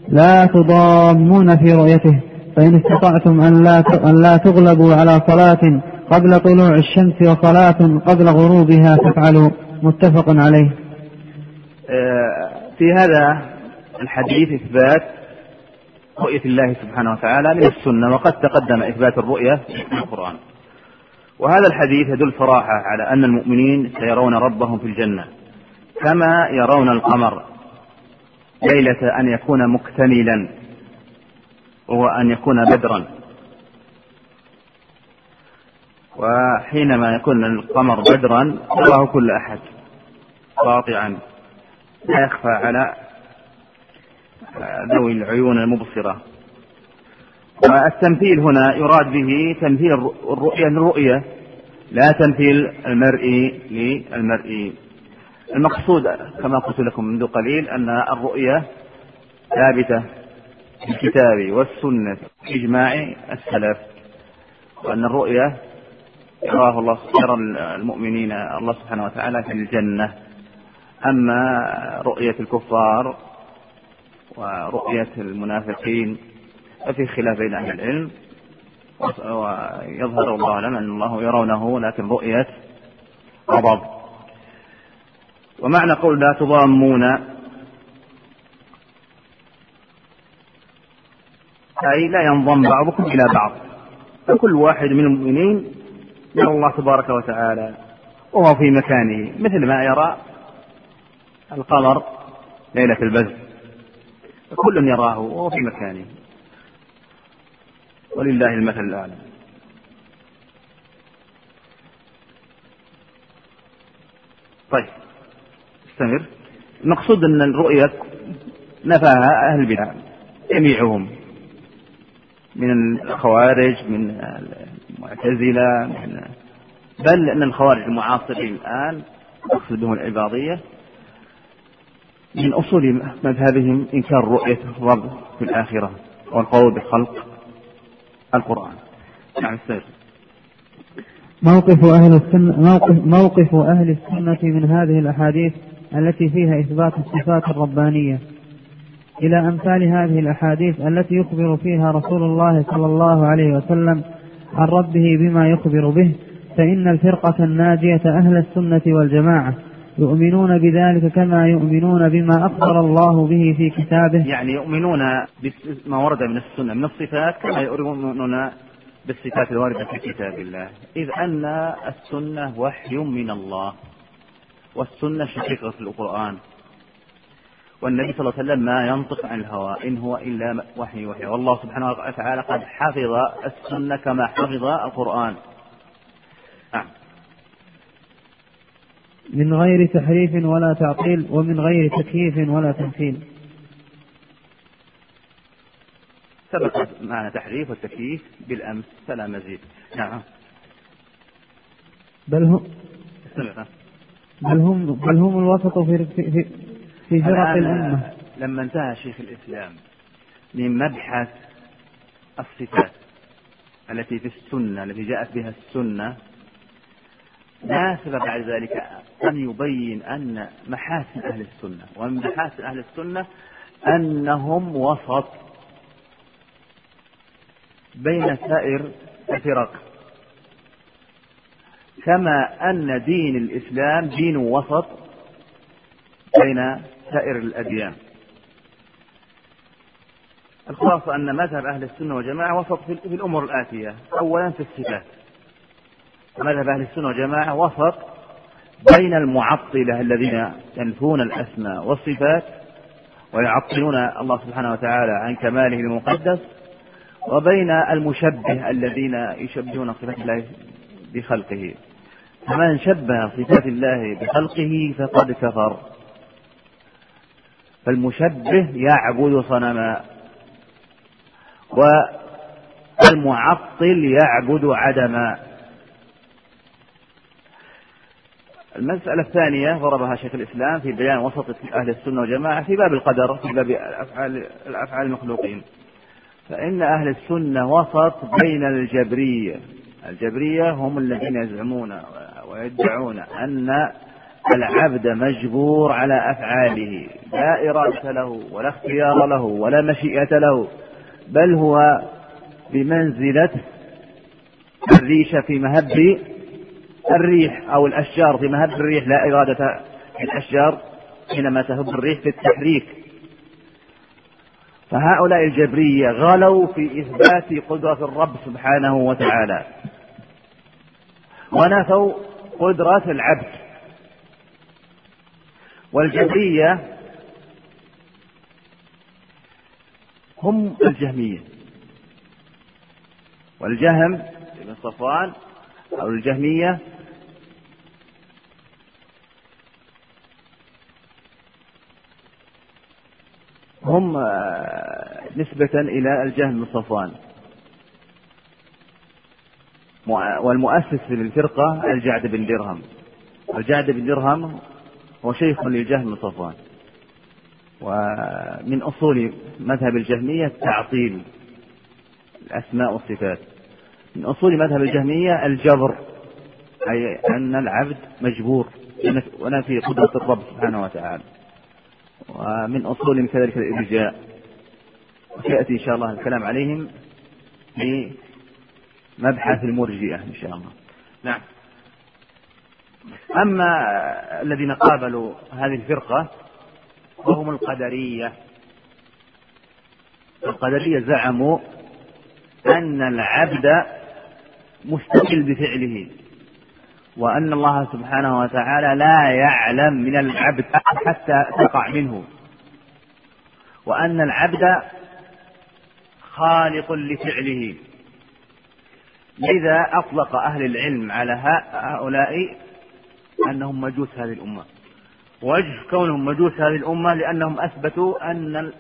لا تضامون في رؤيته. فإن استطعتم أن لا أن لا تغلبوا على صلاة قبل طلوع الشمس وصلاة قبل غروبها فافعلوا متفق عليه. آه، في هذا الحديث إثبات رؤية الله سبحانه وتعالى من السنة وقد تقدم إثبات الرؤية في القرآن. وهذا الحديث يدل صراحة على أن المؤمنين سيرون ربهم في الجنة كما يرون القمر ليلة أن يكون مكتملا وهو أن يكون بدرا وحينما يكون القمر بدرا يراه كل أحد قاطعا لا يخفى على ذوي العيون المبصرة. والتمثيل هنا يراد به تمثيل الرؤية للرؤية لا تمثيل المرئي للمرئي المقصود كما قلت لكم منذ قليل أن الرؤية ثابتة في الكتاب والسنة إجماع السلف وأن الرؤية يراه الله يرى المؤمنين. الله سبحانه وتعالى في الجنة. أما رؤية الكفار ورؤية المنافقين ففي خلاف بين أهل العلم. ويظهر الله أعلم أن الله يرونه لكن رؤية غضب. ومعنى قول لا تضامون. أي لا ينضم بعضكم إلى بعض. فكل واحد من المؤمنين يرى الله تبارك وتعالى وهو في مكانه مثل ما يرى القمر ليلة البدر كل يراه وهو في مكانه. ولله المثل الأعلى. طيب استمر. المقصود أن الرؤية نفاها أهل البدع جميعهم من الخوارج من المعتزلة من بل أن الخوارج المعاصرين الآن أقصد بهم العباضية من أصول مذهبهم إنكار رؤية الرب في الآخرة والقول بخلق القرآن. نعم أستاذ. موقف أهل السنة موقف, موقف أهل السنة من هذه الأحاديث التي فيها إثبات الصفات الربانية. إلى أمثال هذه الأحاديث التي يخبر فيها رسول الله صلى الله عليه وسلم عن ربه بما يخبر به فإن الفرقة الناجية أهل السنة والجماعة يؤمنون بذلك كما يؤمنون بما أخبر الله به في كتابه. يعني يؤمنون بما ورد من السنة من الصفات كما يؤمنون بالصفات الواردة في كتاب الله. إذ أن السنة وحي من الله والسنة شقيقة في القرآن. والنبي صلى الله عليه وسلم ما ينطق عن الهوى إن هو إلا وحي وحي والله سبحانه وتعالى قد حفظ السنة كما حفظ القرآن. نعم. من غير تحريف ولا تعطيل ومن غير تكييف ولا تمثيل سبق معنا تحريف والتكييف بالأمس. فلا مزيد. نعم. بل هم بل هم بل هم الوسط في في في فرق الأمة. لما انتهى شيخ الإسلام من مبحث الصفات التي في السنة التي جاءت بها السنة ناسب بعد ذلك أن يبين أن محاسن أهل السنة؟ ومن محاسن أهل السنة أنهم وسط بين سائر الفرق. كما أن دين الإسلام دين وسط بين سائر الأديان. الخلاصة أن مذهب أهل السنة والجماعة وسط في الأمور الآتية. أولا في الصفات. مذهب أهل السنة والجماعة وسط بين المعطلة الذين ينفون الأسماء والصفات ويعطلون الله سبحانه وتعالى عن كماله المقدس وبين المشبه الذين يشبهون صفات الله بخلقه. فمن شبه صفات الله بخلقه فقد كفر. فالمشبه يعبد صنما والمعطل يعبد عدما. المسألة الثانية ضربها شيخ الإسلام في بيان وسط أهل السنة والجماعة في باب القدر في باب الأفعال, الأفعال المخلوقين. فإن أهل السنة وسط بين الجبرية الجبرية هم الذين يزعمون ويدعون أن العبد مجبور على أفعاله لا إرادة له ولا اختيار له ولا مشيئة له بل هو بمنزلة الريشة في مهب الريح أو الأشجار في مهب الريح لا إرادة الأشجار حينما تهب الريح في التحريك. فهؤلاء الجبرية غلوا في إثبات قدرة الرب سبحانه وتعالى ونفوا قدرة العبد. والجبرية هم الجهمية. والجهم بن صفوان أو الجهمية هم آه، نسبة إلى الجهم بن صفوان. والمؤسس للفرقة الجعد بن درهم. الجعد بن درهم هو شيخ للجهم صفوان. ومن أصول مذهب الجهمية تعطيل الأسماء والصفات. من أصول مذهب الجهمية الجبر أي أن العبد مجبور ونفي قدرة الرب سبحانه وتعالى. ومن أصولهم كذلك الإرجاء. وسيأتي إن شاء الله الكلام عليهم في مبحث المرجئة إن شاء الله. نعم. أما الذين قابلوا هذه الفرقة وهم القدرية القدرية زعموا أن العبد مستقل بفعله وأن الله سبحانه وتعالى لا يعلم من العبد حتى تقع منه وأن العبد خالق لفعله. لذا أطلق أهل العلم على هؤلاء أنهم مجوس هذه الأمة. وجه كونهم مجوس هذه الأمة لأنهم أثبتوا أن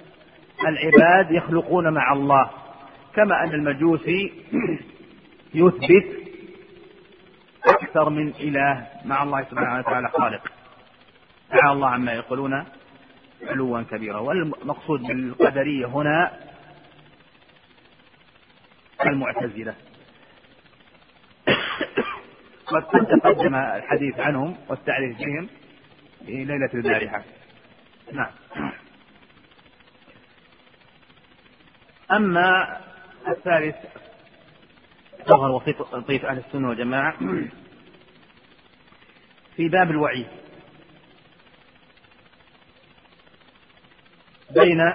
العباد يخلقون مع الله. كما أن المجوسي يثبت أكثر من إله مع الله سبحانه وتعالى خالق. تعالى الله عما يقولون علوا كبيرا. والمقصود بالقدرية هنا المعتزلة. قد تقدم الحديث عنهم والتعريف بهم في ليلة البارحة. نعم. أما الثالث ظهر وسيط أهل السنة والجماعة في باب الوعيد. بين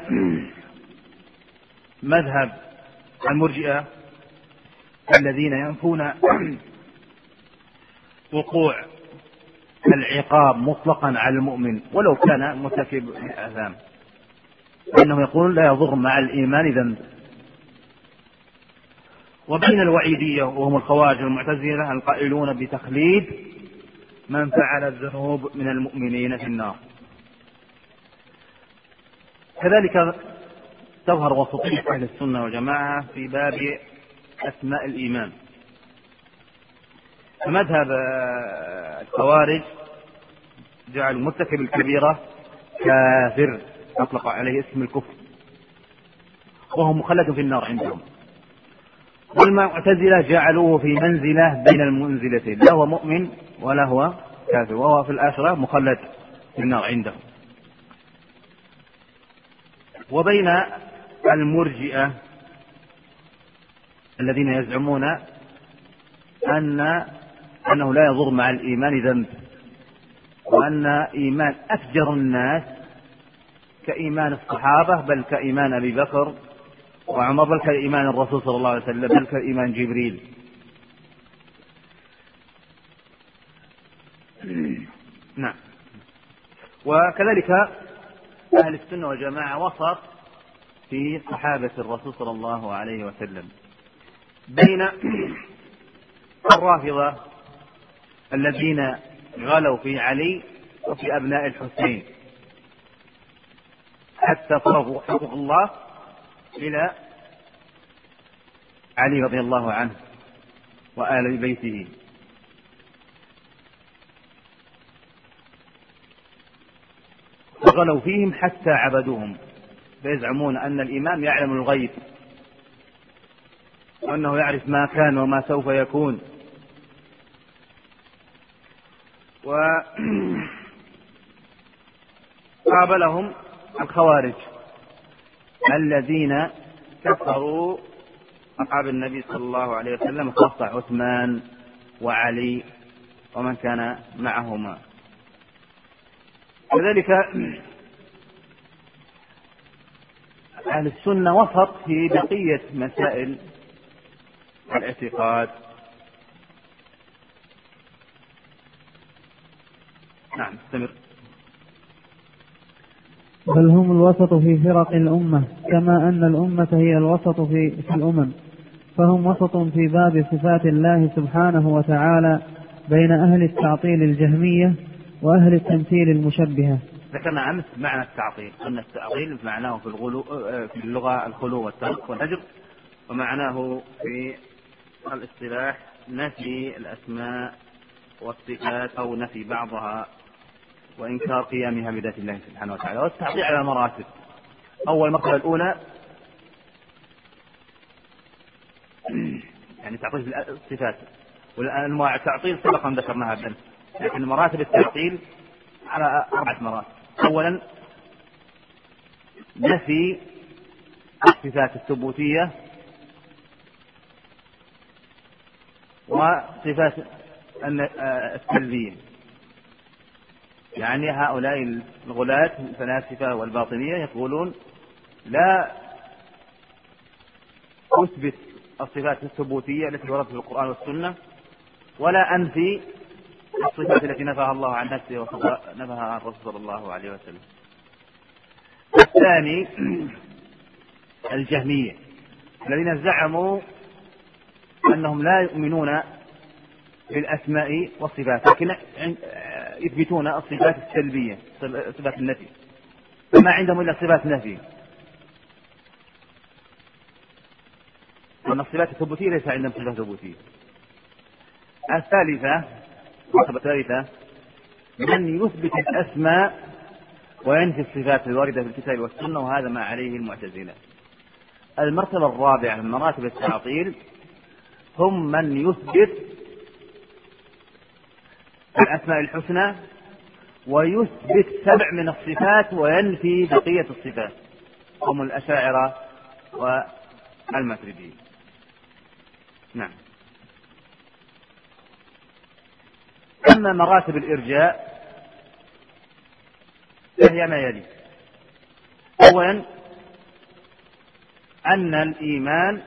مذهب المرجئة الذين ينفون وقوع العقاب مطلقا على المؤمن ولو كان مرتكب الآثام فإنه يقول لا يضر مع الإيمان ذنب. وبين الوعيدية وهم الخوارج والمعتزلة القائلون بتخليد من فعل الذنوب من المؤمنين في النار. كذلك تظهر وسطية أهل السنة والجماعة في باب أسماء الإيمان. فمذهب الخوارج جعل مرتكب الكبيرة كافر أطلق عليه اسم الكفر. وهو مخلد في النار عندهم. والمعتزلة جعلوه في منزلة بين المنزلتين لا هو مؤمن ولا هو كافر وهو في الآخرة مخلد في النار عندهم. وبين المرجئة الذين يزعمون أن أنه لا يضر مع الإيمان ذنب وأن إيمان أفجر الناس كإيمان الصحابة بل كإيمان أبي بكر وعمر بل كإيمان الرسول صلى الله عليه وسلم بل كإيمان جبريل. نعم. وكذلك أهل السنة والجماعة وسط في صحابة الرسول صلى الله عليه وسلم. بين الرافضة الذين غلوا في علي وفي أبناء الحسين. حتى صرفوا حقوق الله إلى علي رضي الله عنه وآل بيته. وغلوا فيهم حتى عبدوهم. فيزعمون أن الإمام يعلم الغيب وأنه يعرف ما كان وما سوف يكون. و قابلهم الخوارج الذين كفروا أصحاب النبي صلى الله عليه وسلم خاصة عثمان وعلي ومن كان معهما. كذلك أهل السنة وسط في بقية مسائل الاعتقاد نعم استمر. بل هم الوسط في فرق الأمة كما أن الأمة هي الوسط في, في الأمم. فهم وسط في باب صفات الله سبحانه وتعالى بين أهل التعطيل الجهمية وأهل التمثيل المشبهة. ذكرنا أمس معنى التعطيل أن التعطيل معناه في, الغلو في اللغة الخلو والترك والهجر ومعناه في الاصطلاح نفي الأسماء والصفات أو نفي بعضها. وإنكار قيامها بذات الله سبحانه وتعالى والتعطيل على مراتب أول مرتبة الأولى يعني تعطيل الصفات. والأنواع التعطيل سبق أن ذكرناها بالأمس لكن مراتب التعطيل على أربعة مراتب. أولا نفي الصفات الثبوتية وصفات السلبية. يعني هؤلاء الغلاة الفلاسفة والباطنية يقولون لا أثبت الصفات الثبوتية التي وردت في القرآن والسنة ولا أنفي الصفات التي نفاها الله عن نفسه ونفاها عن الرسول صلى الله عليه وسلم. الثاني الجهمية الذين زعموا أنهم لا يؤمنون بالأسماء والصفات لكن يثبتون الصفات السلبية صفات النفي. فما عندهم إلا صفات نفي وأن الصفات الثبوتية ليس عندهم صفات ثبوتية. الثالثة المرتبة الثالثة من يثبت الأسماء وينفي الصفات الواردة في الكتاب والسنة وهذا ما عليه المعتزلة. المرتبة الرابعة من مراتب التعطيل هم من يثبت الأسماء الحسنى ويثبت سبع من الصفات وينفي بقية الصفات. هم الأشاعرة والماتريديين نعم. أما مراتب الإرجاء فهي ما يلي. أولا أن الإيمان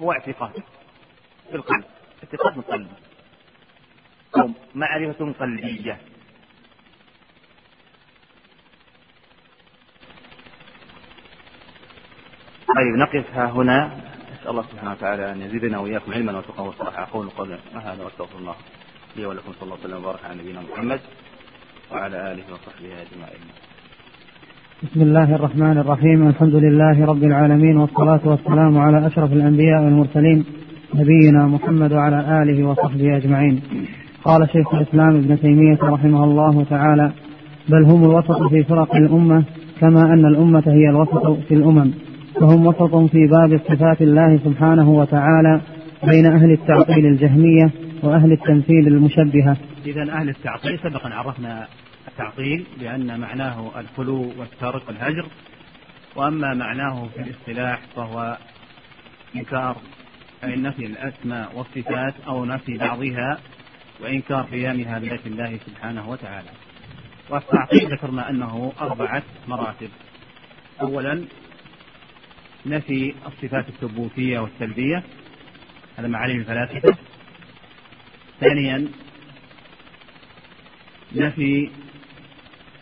هو اعتقاد. في القلب اعتقاد قلبي. أو معرفة قلبية. طيب نقف ها هنا. نسأل الله سبحانه وتعالى أن يزيدنا وإياكم علما وتقوى والصلاح أقول قولي هذا وأستغفر الله لي ولكم صلى الله وسلم وبارك على نبينا محمد وعلى آله وصحبه أجمعين. بسم الله الرحمن الرحيم. الحمد لله رب العالمين والصلاة والسلام على أشرف الأنبياء والمرسلين نبينا محمد وعلى آله وصحبه أجمعين. قال شيخ الإسلام ابن تيمية رحمه الله تعالى بل هم الوسط في فرق الأمة كما أن الأمة هي الوسط في الأمم فهم وسط في باب صفات الله سبحانه وتعالى بين أهل التعطيل الجهمية وأهل التمثيل المشبهة. إذا أهل التعطيل سبقا عرفنا التعطيل بأن معناه الخلو والترك والهجر وأما معناه في الاصطلاح فهو إنكار أي نفي الأسماء والصفات أو نفي بعضها وإنكار قيامها بذات الله سبحانه وتعالى. والتعطيل ذكرنا أنه أربعة مراتب. أولا نفي الصفات الثبوتية والسلبية هذا عليه الفلاسفة. ثانيا نفي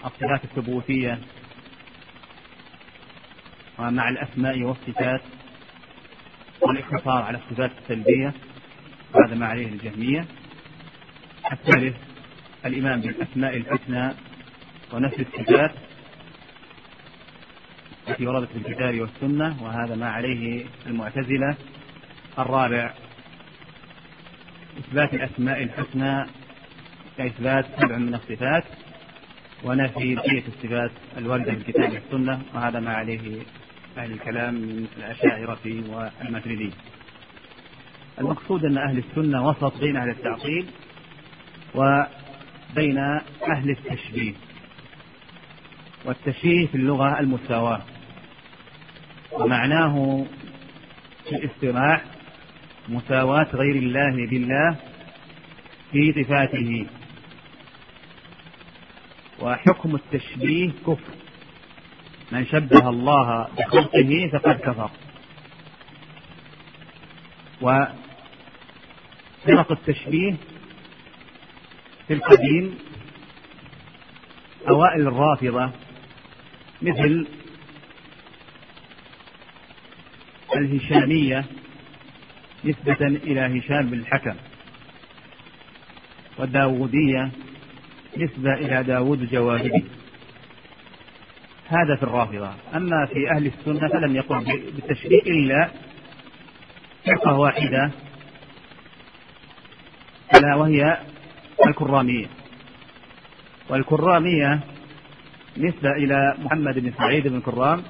الصفات الثبوتية مع الأسماء والصفات والاقتصار على الصفات السلبية هذا ما عليه الجهمية. الثالث الإيمان بالأسماء الحسنى ونفي الصفات التي وردت في الكتاب والسنة وهذا ما عليه المعتزلة. الرابع إثبات الأسماء الحسنى كإثبات سبع من الصفات ونفي بقية الصفات الواردة في الكتاب والسنة وهذا ما عليه أهل الكلام من الأشاعرة والماتريدية المقصود أن أهل السنة وسط بين أهل التعطيل بين أهل التشبيه والتشبيه في اللغة المساواة. ومعناه في الاصطلاح مساواة غير الله بالله في صفاته. وحكم التشبيه كفر. من شبه الله بخلقه فقد كفر. وفرق التشبيه في القديم أوائل الرافضة مثل الهشامية نسبة إلى هشام بن الحكم والداودية نسبة إلى داود الجواهري. هذا في الرافضة. أما في أهل السنة فلم يقل بالتشبيه إلا فرقة واحدة ألا وهي الكرامية. والكرامية نسبة إلى محمد بن سعيد بن كرام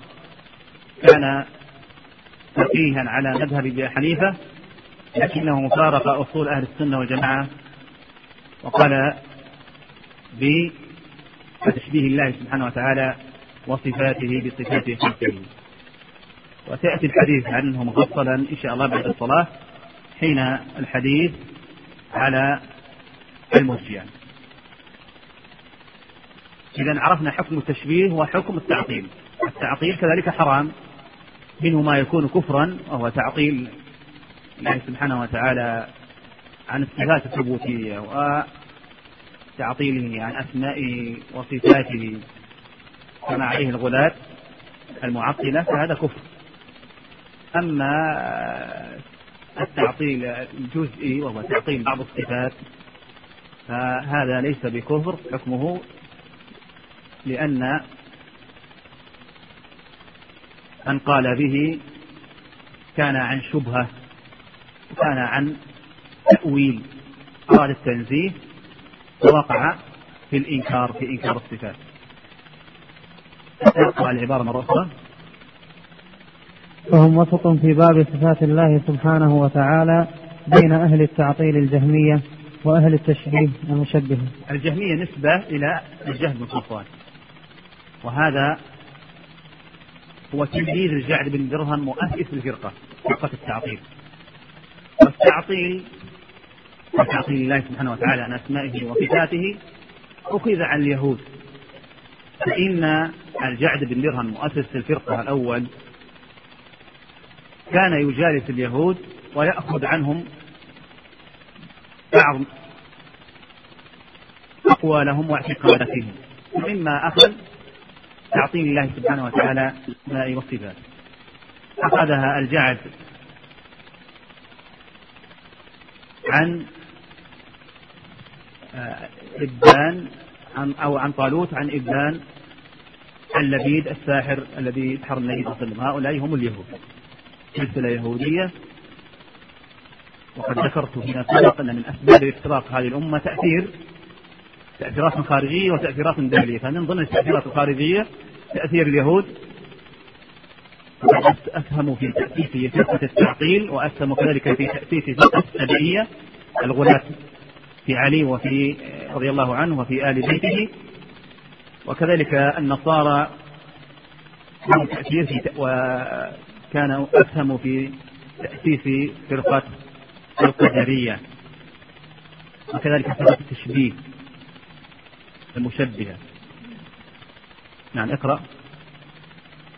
كان فقيها على مذهب أبي حنيفة لكنه فارق أصول أهل السنة والجماعة وقال بتشبيه الله سبحانه وتعالى وصفاته بصفات خلقه وسياتي الحديث عنه مفصلا إن شاء الله بعد الصلاة حين الحديث على المرجئة. إذا عرفنا حكم التشبيه وحكم التعطيل. التعطيل كذلك حرام. منه ما يكون كفرا وهو تعطيل الله سبحانه وتعالى عن الصفات الثبوتية وتعطيله عن أسمائه وصفاته. كما عليه الغلاة المعطلة فهذا كفر. أما التعطيل الجزئي وهو تعطيل بعض الصفات فهذا ليس بكفر حكمه لأن من قال به كان عن شبهة وكان عن تأويل أراد التنزيه ووقع في الإنكار في إنكار الصفات. أقرأ العبارة مرة أخرى. فهم وسط في باب صفات الله سبحانه وتعالى بين أهل التعطيل الجهمية وأهل التشبيه المشبهة الجهمية نسبة إلى الجهم بن صفوان وهذا هو تلميذ الجعد بن درهم مؤسس الفرقة فرقة التعطيل. والتعطيل وتعطيل الله سبحانه وتعالى عن أسمائه وصفاته أخذ عن اليهود. فإن الجعد بن درهم مؤسس الفرقة الأول كان يجالس اليهود ويأخذ عنهم بعض أقوالهم واعتقاداتهم مما أخذ تعطيل الله سبحانه وتعالى الأسماء والصفات أخذها الجعد عن آه، إبان أو عن طالوت عن إبان اللبيد الساحر الذي سحر النبي صلى الله عليه وسلم. هؤلاء هم اليهود. سلسلة يهودية. وقد ذكرت هنا سبق أن من أسباب افتراق هذه الأمة تأثير تأثيرات خارجية وتأثيرات داخلية فمن ضمن التأثيرات الخارجية تأثير اليهود. أسهموا في تأسيس فرقة التعطيل وأسهموا كذلك في تأسيس فرقة السبعية الغلاة. في علي وفي رضي الله عنه وفي آل بيته. وكذلك النصارى لهم تأثير في وكانوا أسهموا في تأسيس فرقة القدرية وكذلك فرقة التشبيه المشبهة. نعم اقرأ.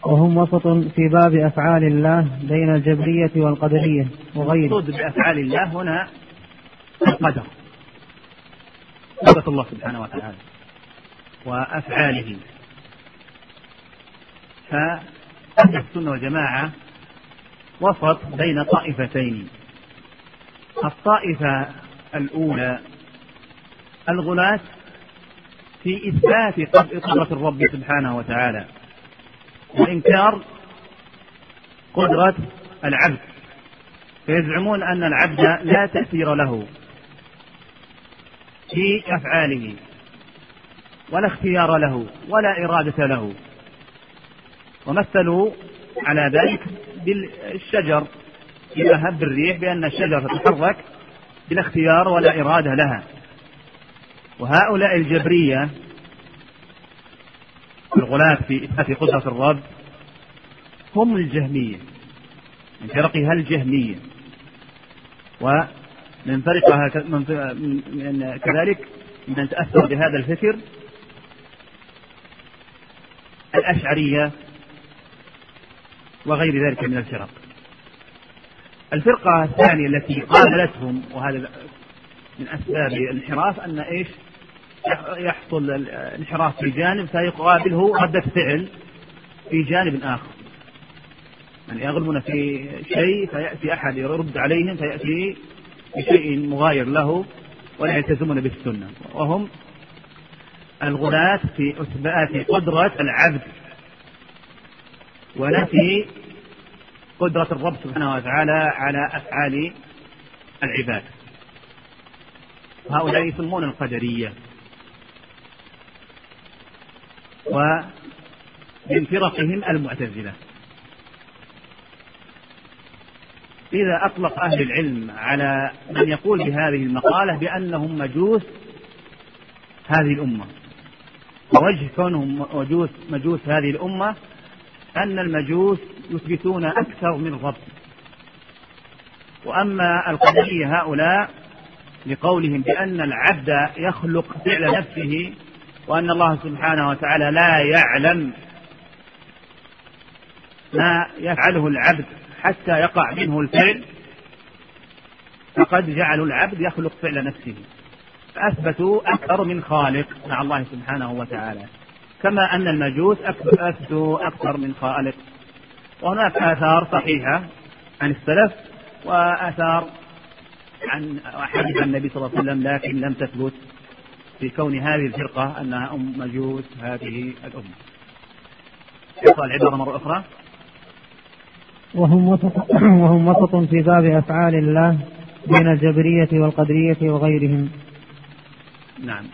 وهم وسط في باب أفعال الله بين الجبرية والقدرية وغيره. المقصود بأفعال الله هنا القدر. قدرة الله سبحانه وتعالى وأفعاله. فأهل السنة والجماعة وسط بين طائفتين. الطائفة الأولى الغلاة في إثبات قدرة الرب سبحانه وتعالى وإنكار قدرة العبد. فيزعمون أن العبد لا تأثير له. في أفعاله. ولا اختيار له ولا إرادة له. ومثلوا على ذلك بالشجر. إذا هب الريح بأن الشجرة تتحرك بلا اختيار ولا إرادة لها. وهؤلاء الجبرية الغلاة في إثبات قدرة الرب هم الجهمية. من فرقها الجهمية. ومن فرقها من كذلك من تأثر بهذا الفكر الأشعرية وغير ذلك من الفرق. الفرقة الثانية التي قابلتهم وهذا من أسباب الانحراف أن إيش؟ يحصل الانحراف في جانب فيقابله ردة فعل في جانب آخر. يعني يغلبون في شيء فيأتي أحد يرد عليهم فيأتي بشيء مغاير له ولا يلتزمون بالسنة. وهم الغلاة في إثبات قدرة العبد ونفي قدرة الرب سبحانه وتعالى على أفعال العباد. هؤلاء يسمون القدرية. ومن فرقهم المعتزلة. إذا أطلق أهل العلم على من يقول بهذه المقالة بأنهم مجوس هذه الأمة. ووجه كونهم مجوس مجوس هذه الأمة أن المجوس يثبتون أكثر من الرب وأما القدرية هؤلاء لقولهم بأن العبد يخلق فعل نفسه وأن الله سبحانه وتعالى لا يعلم ما يفعله العبد حتى يقع منه الفعل فقد جعلوا العبد يخلق فعل نفسه فأثبتوا أكثر من خالق مع الله سبحانه وتعالى كما أن المجوس أثبتوا أكثر من خالق وهناك آثار صحيحة عن السلف وآثار عن حديث النبي صلى الله عليه وسلم لكن لم تثبت في كون هذه الفرقة أنها أم مجوس هذه الأمة. يقرأ العبارة مرة أخرى. وهم وسط وهم وسط في باب أفعال الله بين الجبرية والقدرية وغيرهم. نعم.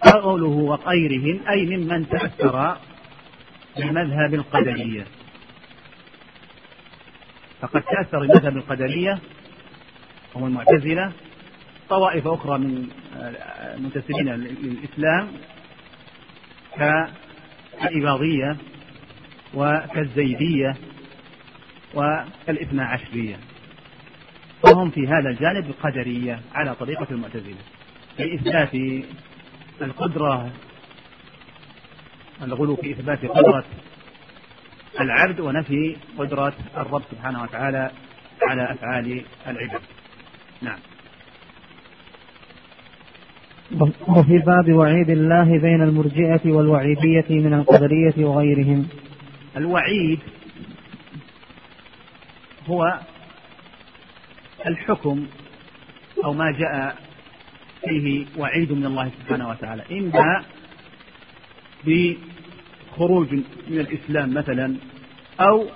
قوله وغيرهم أي ممن تأثر بمذهب القدرية. فقد تأثر بمذهب القدرية هم المعتزلة طوائف أخرى من المنتسبين للإسلام كالإباضية وكالزيدية وكالاثنا عشرية وهم في هذا الجانب القدرية على طريقة المعتزلة في إثبات القدرة الغلو في إثبات قدرة العبد ونفي قدرة الرب سبحانه وتعالى على أفعال العباد. نعم. وفي باب وعيد الله بين المرجئة والوعيدية من القدرية وغيرهم. الوعيد هو الحكم أو ما جاء فيه وعيد من الله سبحانه وتعالى. إما بخروج من الإسلام مثلا أو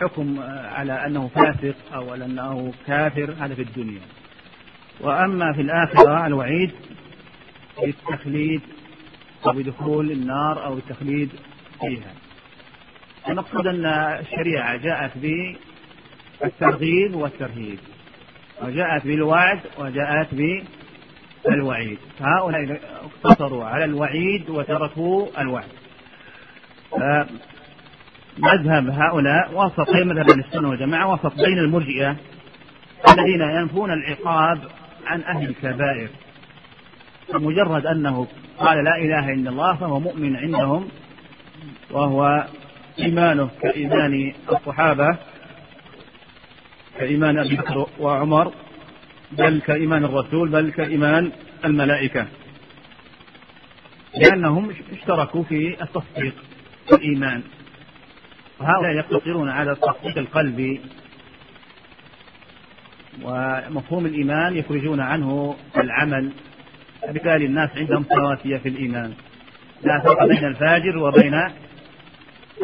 بحكم على أنه فاسق أو على أنه كافر هذا في الدنيا. وأما في الآخرة الوعيد بالتخليد أو بدخول النار أو التخليد فيها. المقصود أن الشريعة جاءت بالترغيب والترهيب وجاءت بالوعد وجاءت بالوعيد. فهؤلاء اقتصروا على الوعيد وتركوا الوعد. مذهب هؤلاء وسط مذهب السنة والجماعة وسط بين المرجئة الذين ينفون العقاب عن أهل الكبائر مجرد أنه قال لا إله إلا الله فهو مؤمن عندهم وهو إيمانه كإيمان الصحابة كإيمان أبي بكر وعمر بل كإيمان الرسول بل كإيمان الملائكة. لأنهم اشتركوا في التصديق والإيمان. وهؤلاء يقتصرون على التصديق القلبي ومفهوم الإيمان يخرجون عنه العمل. بالتالي الناس عندهم سواسية في الإيمان. لا فرق بين الفاجر وبين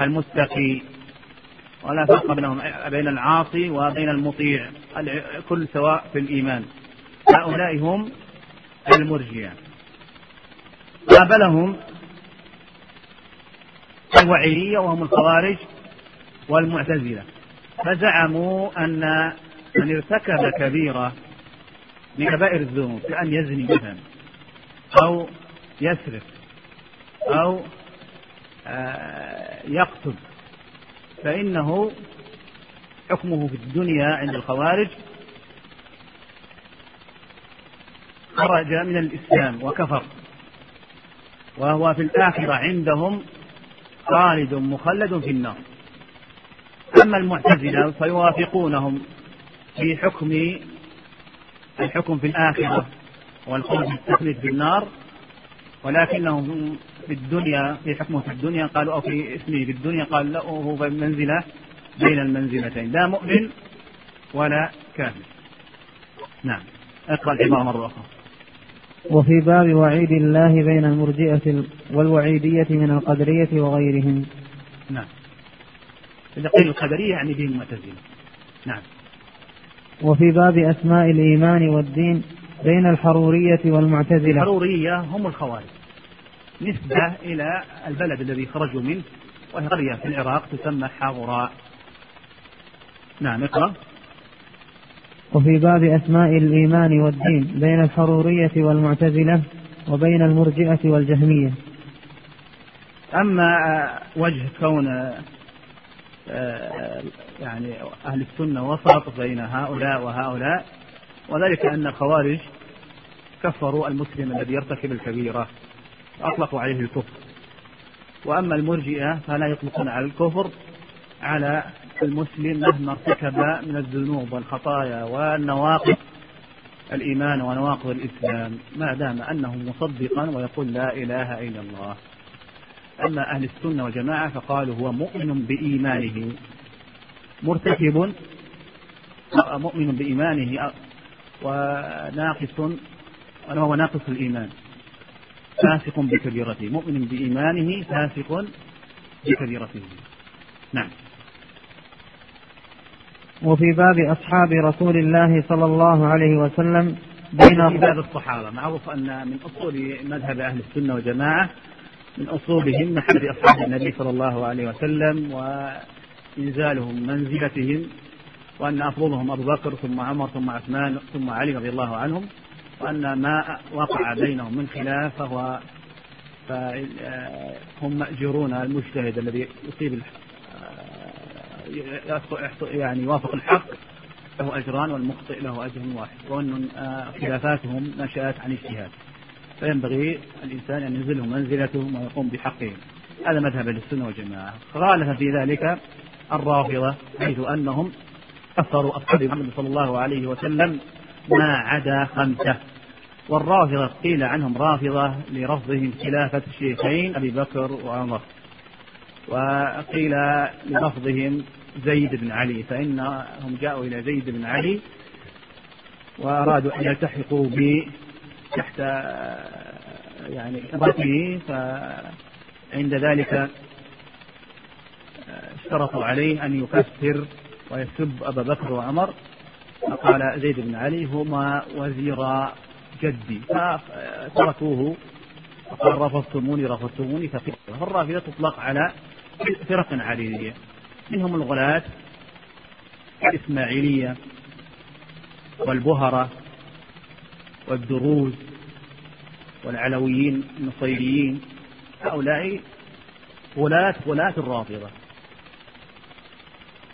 المتقي ولا فرق بينهم بين العاصي وبين المطيع. كل سواء في الإيمان. هؤلاء هم المرجئة. قابلهم الوعيرية وهم الخوارج والمعتزلة. فزعموا أن من ارتكب كبيرة من كبائر الذنوب كأن يزني مثلا. أو يسرق أو آه، يقتل. فإنه حكمه في الدنيا عند الخوارج. خرج من الإسلام وكفر. وهو في الآخرة عندهم خالد مخلد في النار. أما المعتزلة فيوافقونهم في حكم الحكم في الآخرة. والخلد التخليد في النار ولكنهم في الدنيا في حكمه في الدنيا قالوا أو في اسمه في الدنيا قال لا هو في منزلة بين المنزلتين لا مؤمن ولا كافر. نعم. اقرأ العبارة مرة أخرى. وفي باب وعيد الله بين المرجئة والوعيدية من القدرية وغيرهم. نعم. إذا قيل القدرية يعني دين المعتزلة. نعم. وفي باب أسماء الإيمان والدين بين الحرورية والمعتزلة. الحرورية هم الخوارج. نسبة إلى البلد الذي خرجوا منه وهي قرية في العراق تسمى حاوراء نعم اقرأ. وفي باب أسماء الإيمان والدين بين الحرورية والمعتزلة وبين المرجئة والجهمية. أما وجه كون آه، يعني أهل السنة وسط بين هؤلاء وهؤلاء وذلك أن الخوارج كفروا المسلم الذي يرتكب الكبيرة وأطلقوا عليه الكفر. وأما المرجئة فلا يطلقون على الكفر على المسلم مهما ارتكب من الذنوب والخطايا والنواقض الإيمان ونواقض الإسلام ما دام أنه مصدقا ويقول لا إله إلا الله. أما أهل السنة والجماعة فقالوا هو مؤمن بإيمانه مرتكب مؤمن بإيمانه وناقص وهو ناقص الإيمان. فاسق بكبيرته. مؤمن بإيمانه فاسق بكبيرته. نعم. وفي باب أصحاب رسول الله صلى الله عليه وسلم بين في باب الصحابة. معروف أن من أصول مذهب أهل السنة والجماعة من أصولهم محبة أصحاب النبي صلى الله عليه وسلم وإنزالهم منزلتهم وأن أفضلهم أبو بكر ثم عمر ثم عثمان ثم علي رضي الله عنهم وأن ما وقع بينهم من خلاف فهو فهم مأجورون المجتهد الذي يصيب يعني يوافق الحق له أجران والمخطئ له أجر واحد. وأن خلافاتهم نشأت عن اجتهاد. فينبغي الإنسان أن ينزلهم منزلتهم ويقوم بحقهم هذا مذهب السنة والجماعة. خالف في ذلك الرافضة حيث أنهم كفروا أصحاب محمد صلى الله عليه وسلم ما عدا خمسة. والرافضة قيل عنهم رافضة لرفضهم خلافة الشيخين أبي بكر وعمر. وقيل لرفضهم زيد بن علي فإنهم جاءوا إلى زيد بن علي وأرادوا أن يلتحقوا ب تحت يعني إمرته فعند ذلك اشترطوا عليه أن يكفر ويسب أبا بكر وعمر. فقال زيد بن علي هما وزيرا جدي. فتركوه. وقال رفضتموني رفضتموني. فالرافضة تطلق على فرق عليلية منهم الغلاة الإسماعيلية والبهرة والدروز والعلويين النصيريين. هؤلاء غلاة غلاة الرافضة.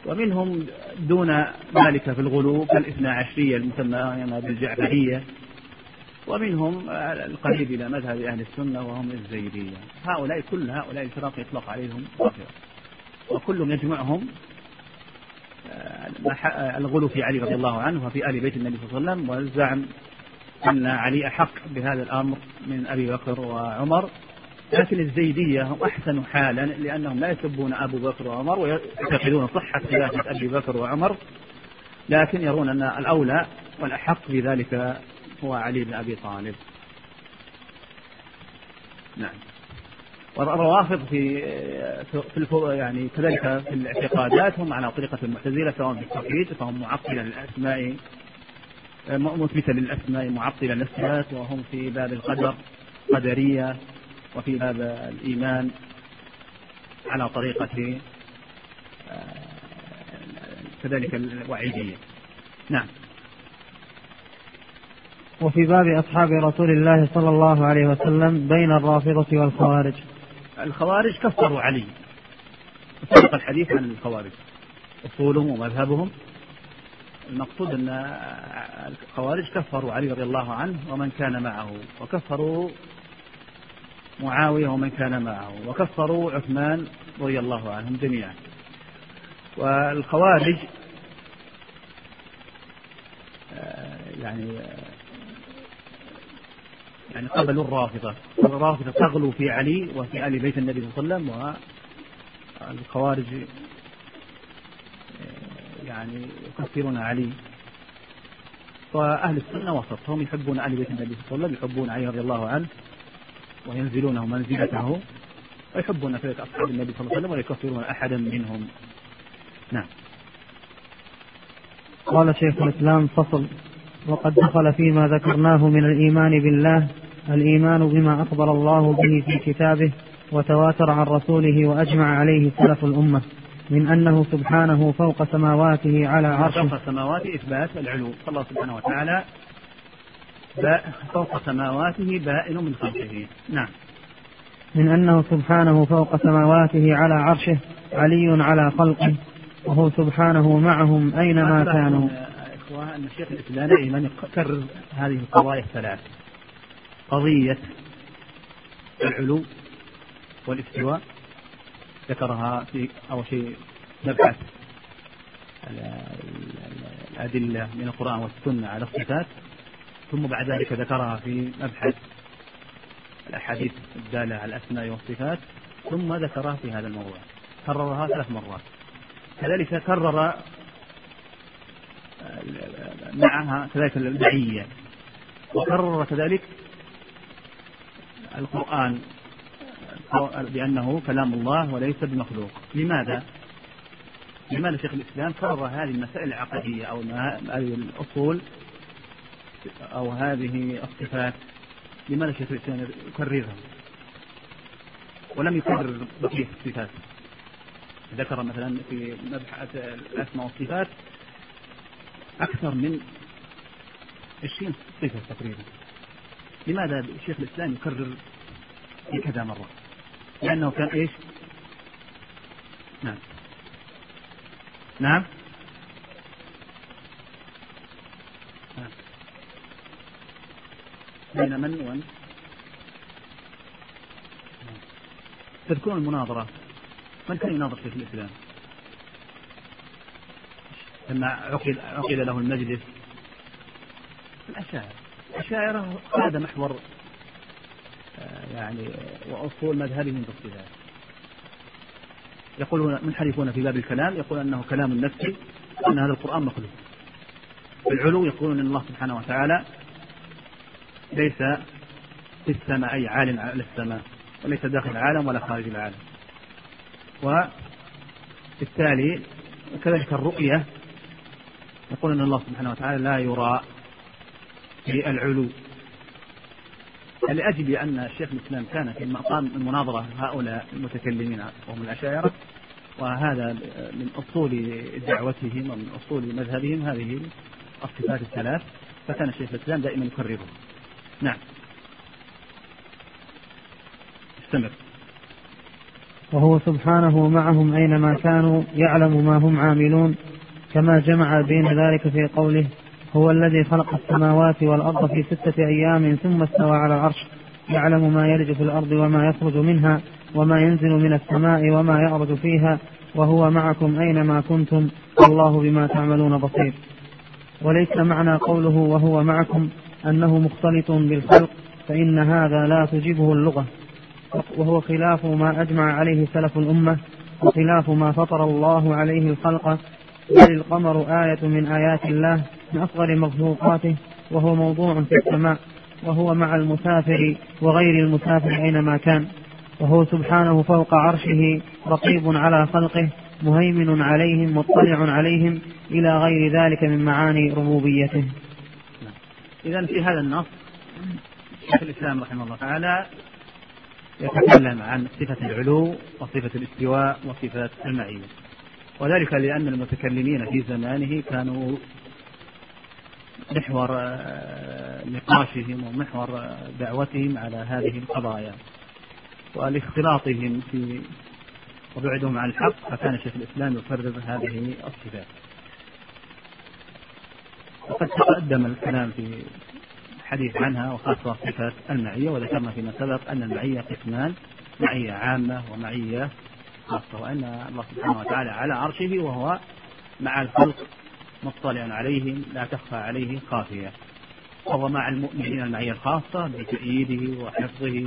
ومنهم دون ذلك في الغلو كالاثنا عشرية المسمى بالجعفرية. ومنهم القريب إلى مذهب أهل السنة وهم الزيدية. هؤلاء كل هؤلاء الفرق يطلق عليهم رافضة وكل يجمعهم آه، الغلو في علي رضي الله عنه وفي آل بيت النبي صلى الله عليه وسلم والزعم أن علي أحق بهذا الأمر من أبي بكر وعمر. لكن الزيدية أحسن حالا لأنهم لا يسبون أبو بكر وعمر ويعتقدون صحة خلافة أبي بكر وعمر لكن يرون أن الأولى والأحق بذلك هو علي بن أبي طالب. نعم. والروافض في في يعني كذلك في الاعتقادات هم على طريقة المعتزلة سواء في التوحيد فهم معطلة للأسماء مثبتة للأسماء معطلة للصفات وهم في باب القدر قدرية. وفي باب الإيمان على طريقة آه، كذلك الوعيدية. نعم. وفي باب أصحاب رسول الله صلى الله عليه وسلم بين الرافضة والخوارج. الخوارج كفروا علي. سبق الحديث عن الخوارج أصولهم ومذهبهم. المقصود أن الخوارج كفروا علي رضي الله عنه ومن كان معه وكفروا معاوية ومن كان معه وكفروا عثمان رضي الله عنهم جميعا. والخوارج آه، يعني يعني قبلوا الرافضة. الرافضة تغلو في علي وفي آل بيت النبي صلى الله عليه وسلم والخوارج آه، يعني يكفرون علي. وأهل السنة وسط هم يحبون آل بيت النبي صلى الله عليه وسلم يحبون علي رضي الله عنه. وينزلونه منزلته ويحبون كذلك أصحاب النبي صلى الله عليه وسلم ولا يكفرون أحدا منهم. نعم. قال شيخ الإسلام فصل. وقد دخل فيما ذكرناه من الإيمان بالله الإيمان بما أخبر الله به في كتابه وتواتر عن رسوله وأجمع عليه سلف الأمة من أنه سبحانه فوق سماواته على عرشه. فوق سماواته إثبات العلو. الله سبحانه وتعالى فوق سماواته بائن من خلقه. نعم. من أنه سبحانه فوق سماواته على عرشه علي على خلقه وهو سبحانه معهم أينما كانوا. إخوان أن الشيخ الإسلام دائما يكرر هذه القضايا الثلاث. قضية العلو والاستواء ذكرها في أول شيء نبحث الأدلة من القرآن والسنة على الصفات. ثم بعد ذلك ذكرها في مبحث الأحاديث الدالة على الأسماء والصفات ثم ذكرها في هذا الموضوع. كررها ثلاث مرات. كذلك كرر معها كذلك المعية وكرر كذلك القرآن بأنه كلام الله وليس بمخلوق. لماذا؟ لماذا شيخ الإسلام كرر هذه المسائل العقدية أو هذه الأصول أو هذه الصفات لماذا شيخ الإسلام يكررها. ولم يكرر بقية الصفات. ذكر مثلا في مبحث الأسماء والصفات أكثر من 20 صفة تقريبا. لماذا شيخ الإسلام يكرر في كذا مرة؟ لأنه كان إيش؟ نعم. نعم. بين من ومن تذكرون المناظرة. من كان يناظر في الإسلام؟ لما عقد عقد له المجلس. الأشاعرة. الأشاعرة هذا محور آه، يعني وأصول مذهبهم الصفات يقولون منحرفون في باب الكلام؟ يقول أنه كلام نفسي وأن هذا القرآن مخلوق. العلو يقولون أن الله سبحانه وتعالى ليس في السماء أي عال على السماء وليس داخل العالم ولا خارج العالم. وبالتالي كذلك الرؤية يقول أن الله سبحانه وتعالى لا يرى في العلو لأجل أن الشيخ الإسلام كان في مقام المناظرة هؤلاء المتكلمين وهم الأشاعرة وهذا من أصول دعوتهم ومن أصول مذهبهم هذه الصفات الثلاث فكان الشيخ الإسلام دائما يكررها نعم. استمر. وهو سبحانه معهم أينما كانوا يعلم ما هم عاملون كما جمع بين ذلك في قوله هو الذي خلق السماوات والأرض في ستة أيام ثم استوى على العرش يعلم ما يلج في الأرض وما يخرج منها وما ينزل من السماء وما يعرج فيها وهو معكم أينما كنتم والله بما تعملون بصير. وليس معنى قوله وهو معكم أنه مختلط بالخلق فإن هذا لا تجيبه اللغة وهو خلاف ما أجمع عليه سلف الأمة وخلاف ما فطر الله عليه الخلق. بل القمر آية من آيات الله من أصغر مخلوقاته وهو موضوع في السماء وهو مع المسافر وغير المسافر أينما كان. وهو سبحانه فوق عرشه رقيب على خلقه مهيمن عليهم مطلع عليهم إلى غير ذلك من معاني ربوبيته. إذا في هذا النص شيخ الإسلام رحمه الله تعالى يتكلم عن صفة العلو وصفة الاستواء وصفة المعية. وذلك لأن المتكلمين في زمانه كانوا محور آه، نقاشهم ومحور آه، دعوتهم على هذه القضايا ولاختلاطهم في وبعدهم عن الحق فكان شيخ الإسلام يقرر هذه الصفات وقد تقدم الكلام في الحديث عنها وخاصة صفة المعية وذكرنا فيما سبق أن المعية قسمان معية عامة ومعية خاصة وأن الله سبحانه وتعالى على عرشه وهو مع الخلق مطلع عليهم لا تخفى عليه خافية. وهو مع المؤمنين المعية الخاصة بتأييده وحفظه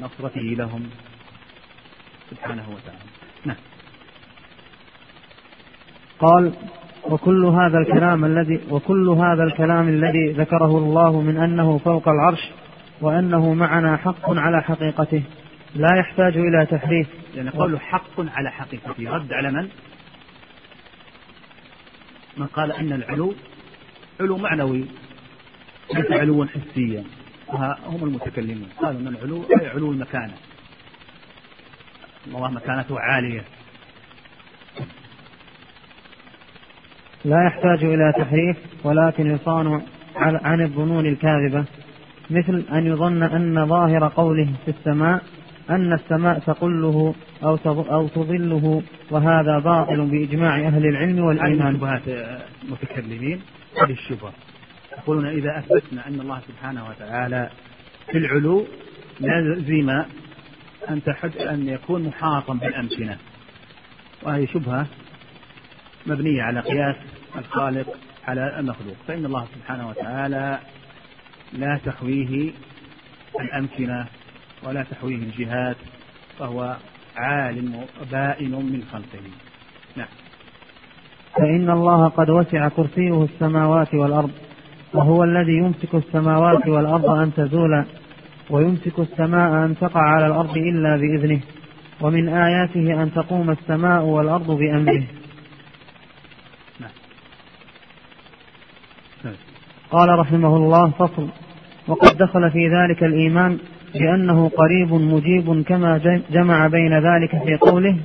ونصرته لهم. سبحانه وتعالى. نعم. قال وكل هذا الكلام الذي وكل هذا الكلام الذي ذكره الله من أنه فوق العرش وأنه معنا حق على حقيقته. لا يحتاج إلى تحريف. يعني قوله حق على حقيقته رد على من؟ من قال أن العلو علو معنوي ليس علوا حسيا هم المتكلمون. قالوا إن العلو أي علو المكانة. الله مكانته عالية. لا يحتاج إلى تحريف ولكن يصان عن الظنون الكاذبة. مثل أن يظن أن ظاهر قوله في السماء أن السماء تقله أو أو تظله وهذا باطل بإجماع أهل العلم والإيمان. شبهات المتكلمين هذه الشبهة. يقولون إذا أثبتنا أن الله سبحانه وتعالى في العلو لازم أن تحد أن يكون محاطا بالأمكنة. وهذه شبهة مبنية على قياس الخالق على المخلوق. فإن الله سبحانه وتعالى لا تحويه الأمكنة ولا تحويه الجهات فهو عالم بائن من خلقه. نعم. فإن الله قد وسع كرسيه السماوات والأرض وهو الذي يمسك السماوات والأرض أن تزولا ويمسك السماء أن تقع على الأرض إلا بإذنه ومن آياته أن تقوم السماء والأرض بأمره. قال رحمه الله فصل. وقد دخل في ذلك الإيمان بأنه قريب مجيب كما جمع بين ذلك في قوله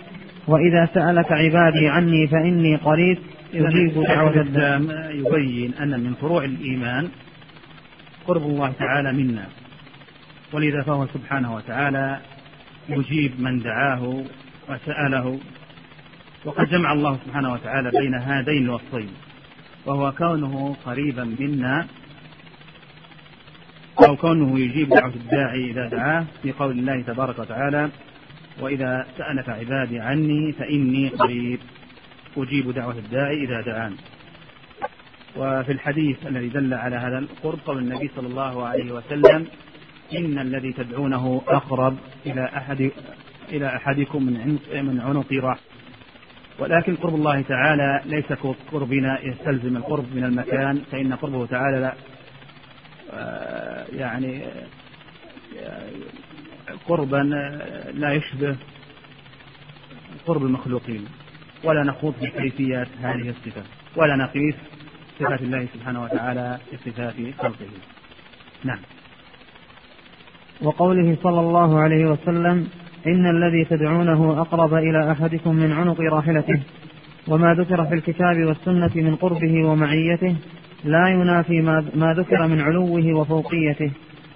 وإذا سألك عبادي عني فإني قريب يجيب دعوة الدام يبين أن من فروع الإيمان قرب الله تعالى منا ولذا فهو سبحانه وتعالى يجيب من دعاه وسأله. وقد جمع الله سبحانه وتعالى بين هذين الوصفين. وهو كونه قريبا منا أو كونه يجيب دعوة الداعي إذا دعاه في قول الله تبارك وتعالى وإذا سألك عبادي عني فإني قريب أجيب دعوة الداعي إذا دعان. وفي الحديث الذي دل على هذا القرب قول النبي صلى الله عليه وسلم إن الذي تدعونه أقرب إلى أحد إلى أحدكم من من عنق راح ولكن قرب الله تعالى ليس قربنا يستلزم القرب من المكان فإن قربه تعالى لا آه، يعني آه، قربا لا يشبه قرب المخلوقين. ولا نخوض في هذه الصفة ولا نقيس صفات الله سبحانه وتعالى في صفات خلقه. نعم. وقوله صلى الله عليه وسلم إن الذي تدعونه أقرب إلى أحدكم من عنق راحلته وما ذكر في الكتاب والسنة من قربه ومعيته لا ينافي ما ذكر من علوه وفوقيته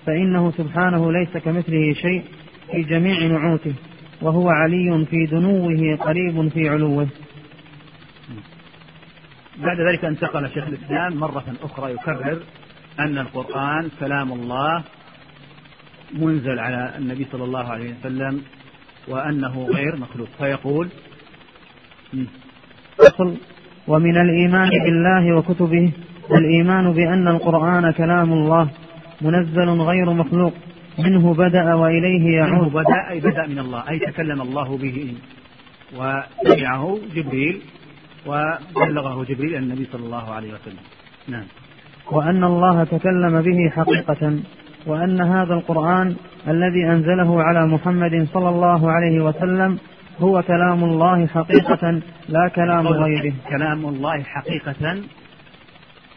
فإنه سبحانه ليس كمثله شيء في جميع نعوته وهو علي في دنوه قريب في علوه. بعد ذلك انتقل شيخ الإسلام مرة أخرى يكرر أن القرآن كلام الله منزل على النبي صلى الله عليه وسلم وأنه غير مخلوق. فيقول فصل ومن الإيمان بالله وكتبه الإيمان بأن القرآن كلام الله منزل غير مخلوق منه بدأ وإليه يعود. منه بدأ أي بدأ من الله أي تكلم الله به وسمعه جبريل وبلغه جبريل النبي صلى الله عليه وسلم. نعم. وأن الله تكلم به حقيقة وأن هذا القرآن الذي أنزله على محمد صلى الله عليه وسلم هو كلام الله حقيقة لا كلام غيره. كلام الله حقيقة.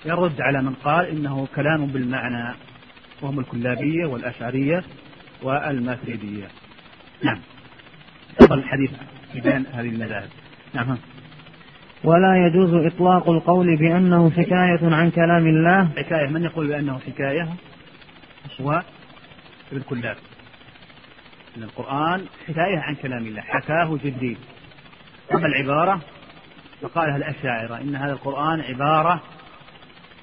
يرد على من قال إنه كلام بالمعنى وهم الكلابية والأشعرية ولا يجوز إطلاق القول بأنه حكاية عن كلام الله. حكاية من يقول بأنه حكاية؟ هو ابن كلاب. أن القرآن حكاية عن كلام الله حكاه جبريل أما العبارة فقالها الأشاعرة إن هذا القرآن عبارة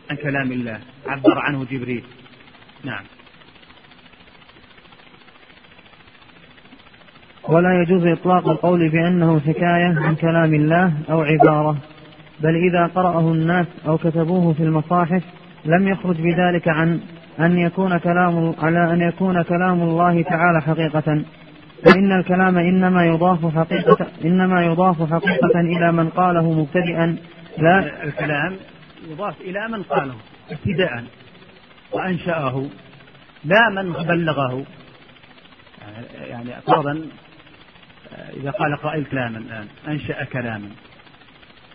عن كلام الله عبر عنه جبريل. نعم. ولا يجوز إطلاق القول بأنه حكاية عن كلام الله أو عبارة بل إذا قرأه الناس أو كتبوه في المصاحف لم يخرج بذلك عن أن يكون كلام على أن يكون كلام الله تعالى حقيقة. فإن الكلام إنما يضاف حقيقة إنما يضاف حقيقة إلى من قاله مبتدئا. لا. الكلام يضاف إلى من قاله ابتداء وأنشأه. لا من بلغه. يعني فرضا إذا قال قائل كلاما الآن أنشأ كلاما.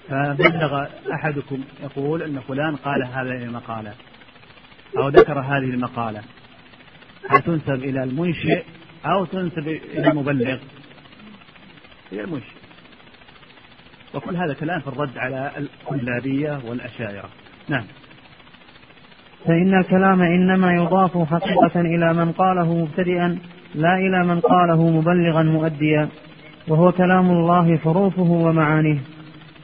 فبلغ أحدكم يقول أن فلان قال هذه المقالة أو ذكر هذه المقالة. هل تنسب إلى المنشئ أو تنسب إلى المبلغ؟ إلى المنشئ. وكل هذا كلام في الرد على الكلابية والأشاعرة. نعم. فإن الكلام إنما يضاف حقيقة إلى من قاله مبتدئا لا إلى من قاله مبلغا مؤديا. وهو كلام الله حروفه ومعانيه.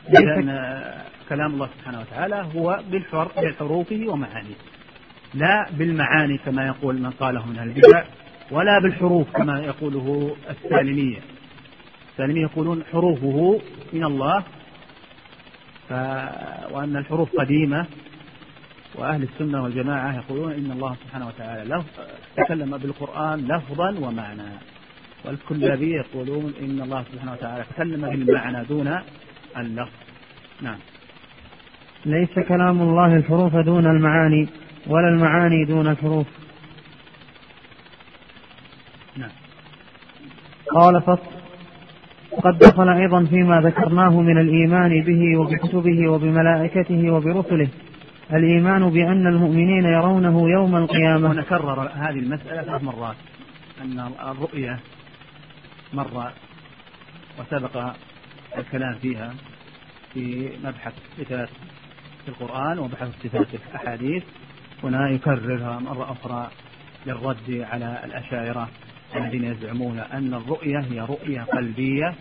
لأن كلام الله سبحانه وتعالى هو بحروفه ومعانيه. لا بالمعاني كما يقول من قاله من البدع ولا بالحروف كما يقوله السالمية. السالمية يقولون حروفه من الله ف... وأن الحروف قديمة وأهل السنة والجماعة يقولون إن الله سبحانه وتعالى لف... تكلم بالقرآن لفظا ومعنى. والكلابية يقولون إن الله سبحانه وتعالى تكلم بالمعنى دون اللفظ. نعم. ليس كلام الله الحروف دون المعاني. ولا المعاني دون الحروف. نعم. قال فصل قد دخل أيضا فيما ذكرناه من الإيمان به وبكتبه وبملائكته وبرسله. الإيمان بأن المؤمنين يرونه يوم القيامة. ونكرر هذه المسألة ثلاث مرات. أن الرؤية مرة وسبق الكلام فيها في مبحث الصفات في القرآن وبحث الصفات في الأحاديث. هنا يكررها مرة أخرى للرد على الأشاعرة الذين يزعمون أن الرؤية هي رؤية قلبية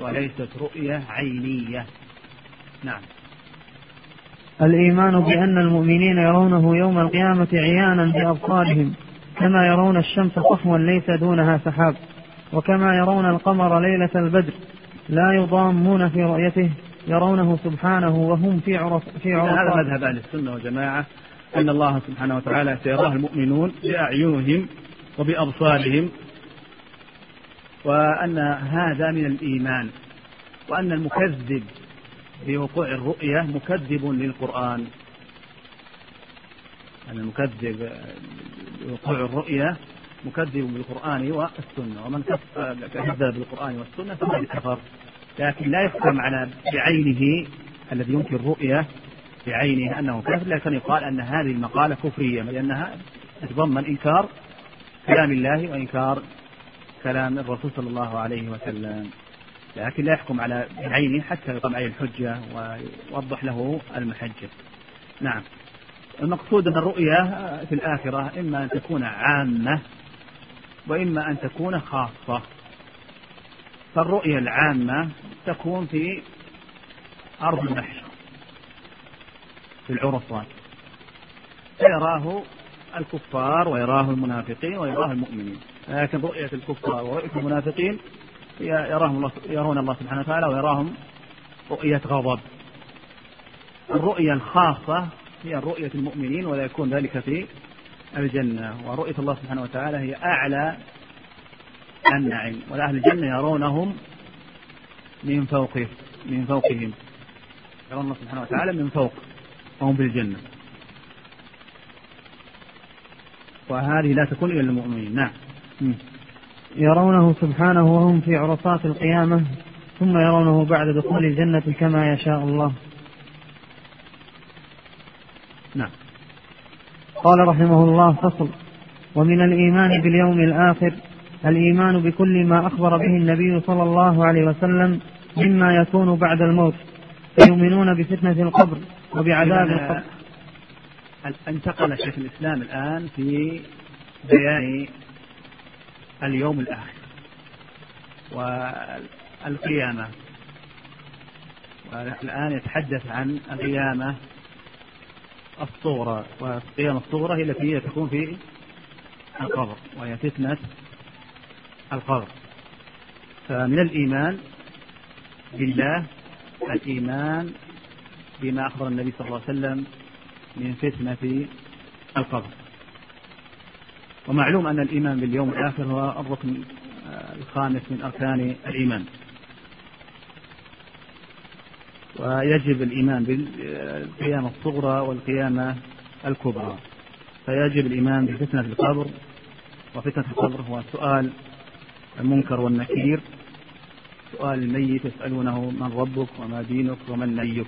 وليست رؤية عينية. نعم. الإيمان بأن المؤمنين يرونه يوم القيامة عيانا بأبصارهم كما يرون الشمس صحوا ليس دونها سحاب وكما يرون القمر ليلة البدر لا يضامون في رؤيته يرونه سبحانه وهم في عرف في عرف هذا مذهب أهل السنة والجماعة. أن الله سبحانه وتعالى سيراه المؤمنون بأعينهم وبأبصارهم وأن هذا من الإيمان وأن المكذب بوقوع الرؤية مكذب للقرآن. أن المكذب بوقوع الرؤية مكذب بالقرآن والسنة ومن كذب بالقرآن والسنة فقد كفر. لكن لا يحكم على بعينه الذي ينكر الرؤية بعينه أنه كافر لكن يقال أن هذه المقالة كفرية لأنها تتضمن إنكار كلام الله وإنكار كلام الرسول صلى الله عليه وسلم. لكن لا يحكم على بعينه حتى يقام عليه الحجة ويوضح له المحجة. نعم. المقصود أن الرؤية في الآخرة إما أن تكون عامة وإما أن تكون خاصة. فالرؤية العامة تكون في أرض المحشر في العرصات فيراه الكفار ويراه المنافقين ويراه المؤمنين. لكن رؤية الكفار ورؤية المنافقين يراهم الله يرون الله سبحانه وتعالى ويراهم رؤية غضب. الرؤية الخاصة هي رؤية المؤمنين ولا يكون ذلك في الجنة. ورؤية الله سبحانه وتعالى هي أعلى النعيم. وأهل الجنة يرونهم من فوقه من فوقهم. يرون الله سبحانه وتعالى من فوق. وهم في الجنة وهذه لا تكون إلا للمؤمنين. نعم. يرونه سبحانه وهم في عرصات القيامة ثم يرونه بعد دخول الجنة كما يشاء الله. نعم. قال رحمه الله فصل ومن الإيمان باليوم الآخر الإيمان بكل ما أخبر به النبي صلى الله عليه وسلم مما يكون بعد الموت يؤمنون بفتنة القبر. وبعذاب القبر. انتقل شيخ الإسلام الآن في بيان اليوم الآخر والقيامة. والآن يتحدث عن القيامة الصغرى والقيامة الصغرى هي التي تكون في القبر وهي فتنة القبر. فمن الإيمان بالله الإيمان بما أخبر النبي صلى الله عليه وسلم من فتنة القبر. ومعلوم أن الإيمان باليوم الآخر هو الركن الخامس من أركان الإيمان. ويجب الإيمان بالقيامة الصغرى والقيامة الكبرى. فيجب الإيمان بفتنة القبر وفتنة القبر هو سؤال المنكر والنكير. سؤال الميت يسألونه من ربك وما دينك ومن نبيك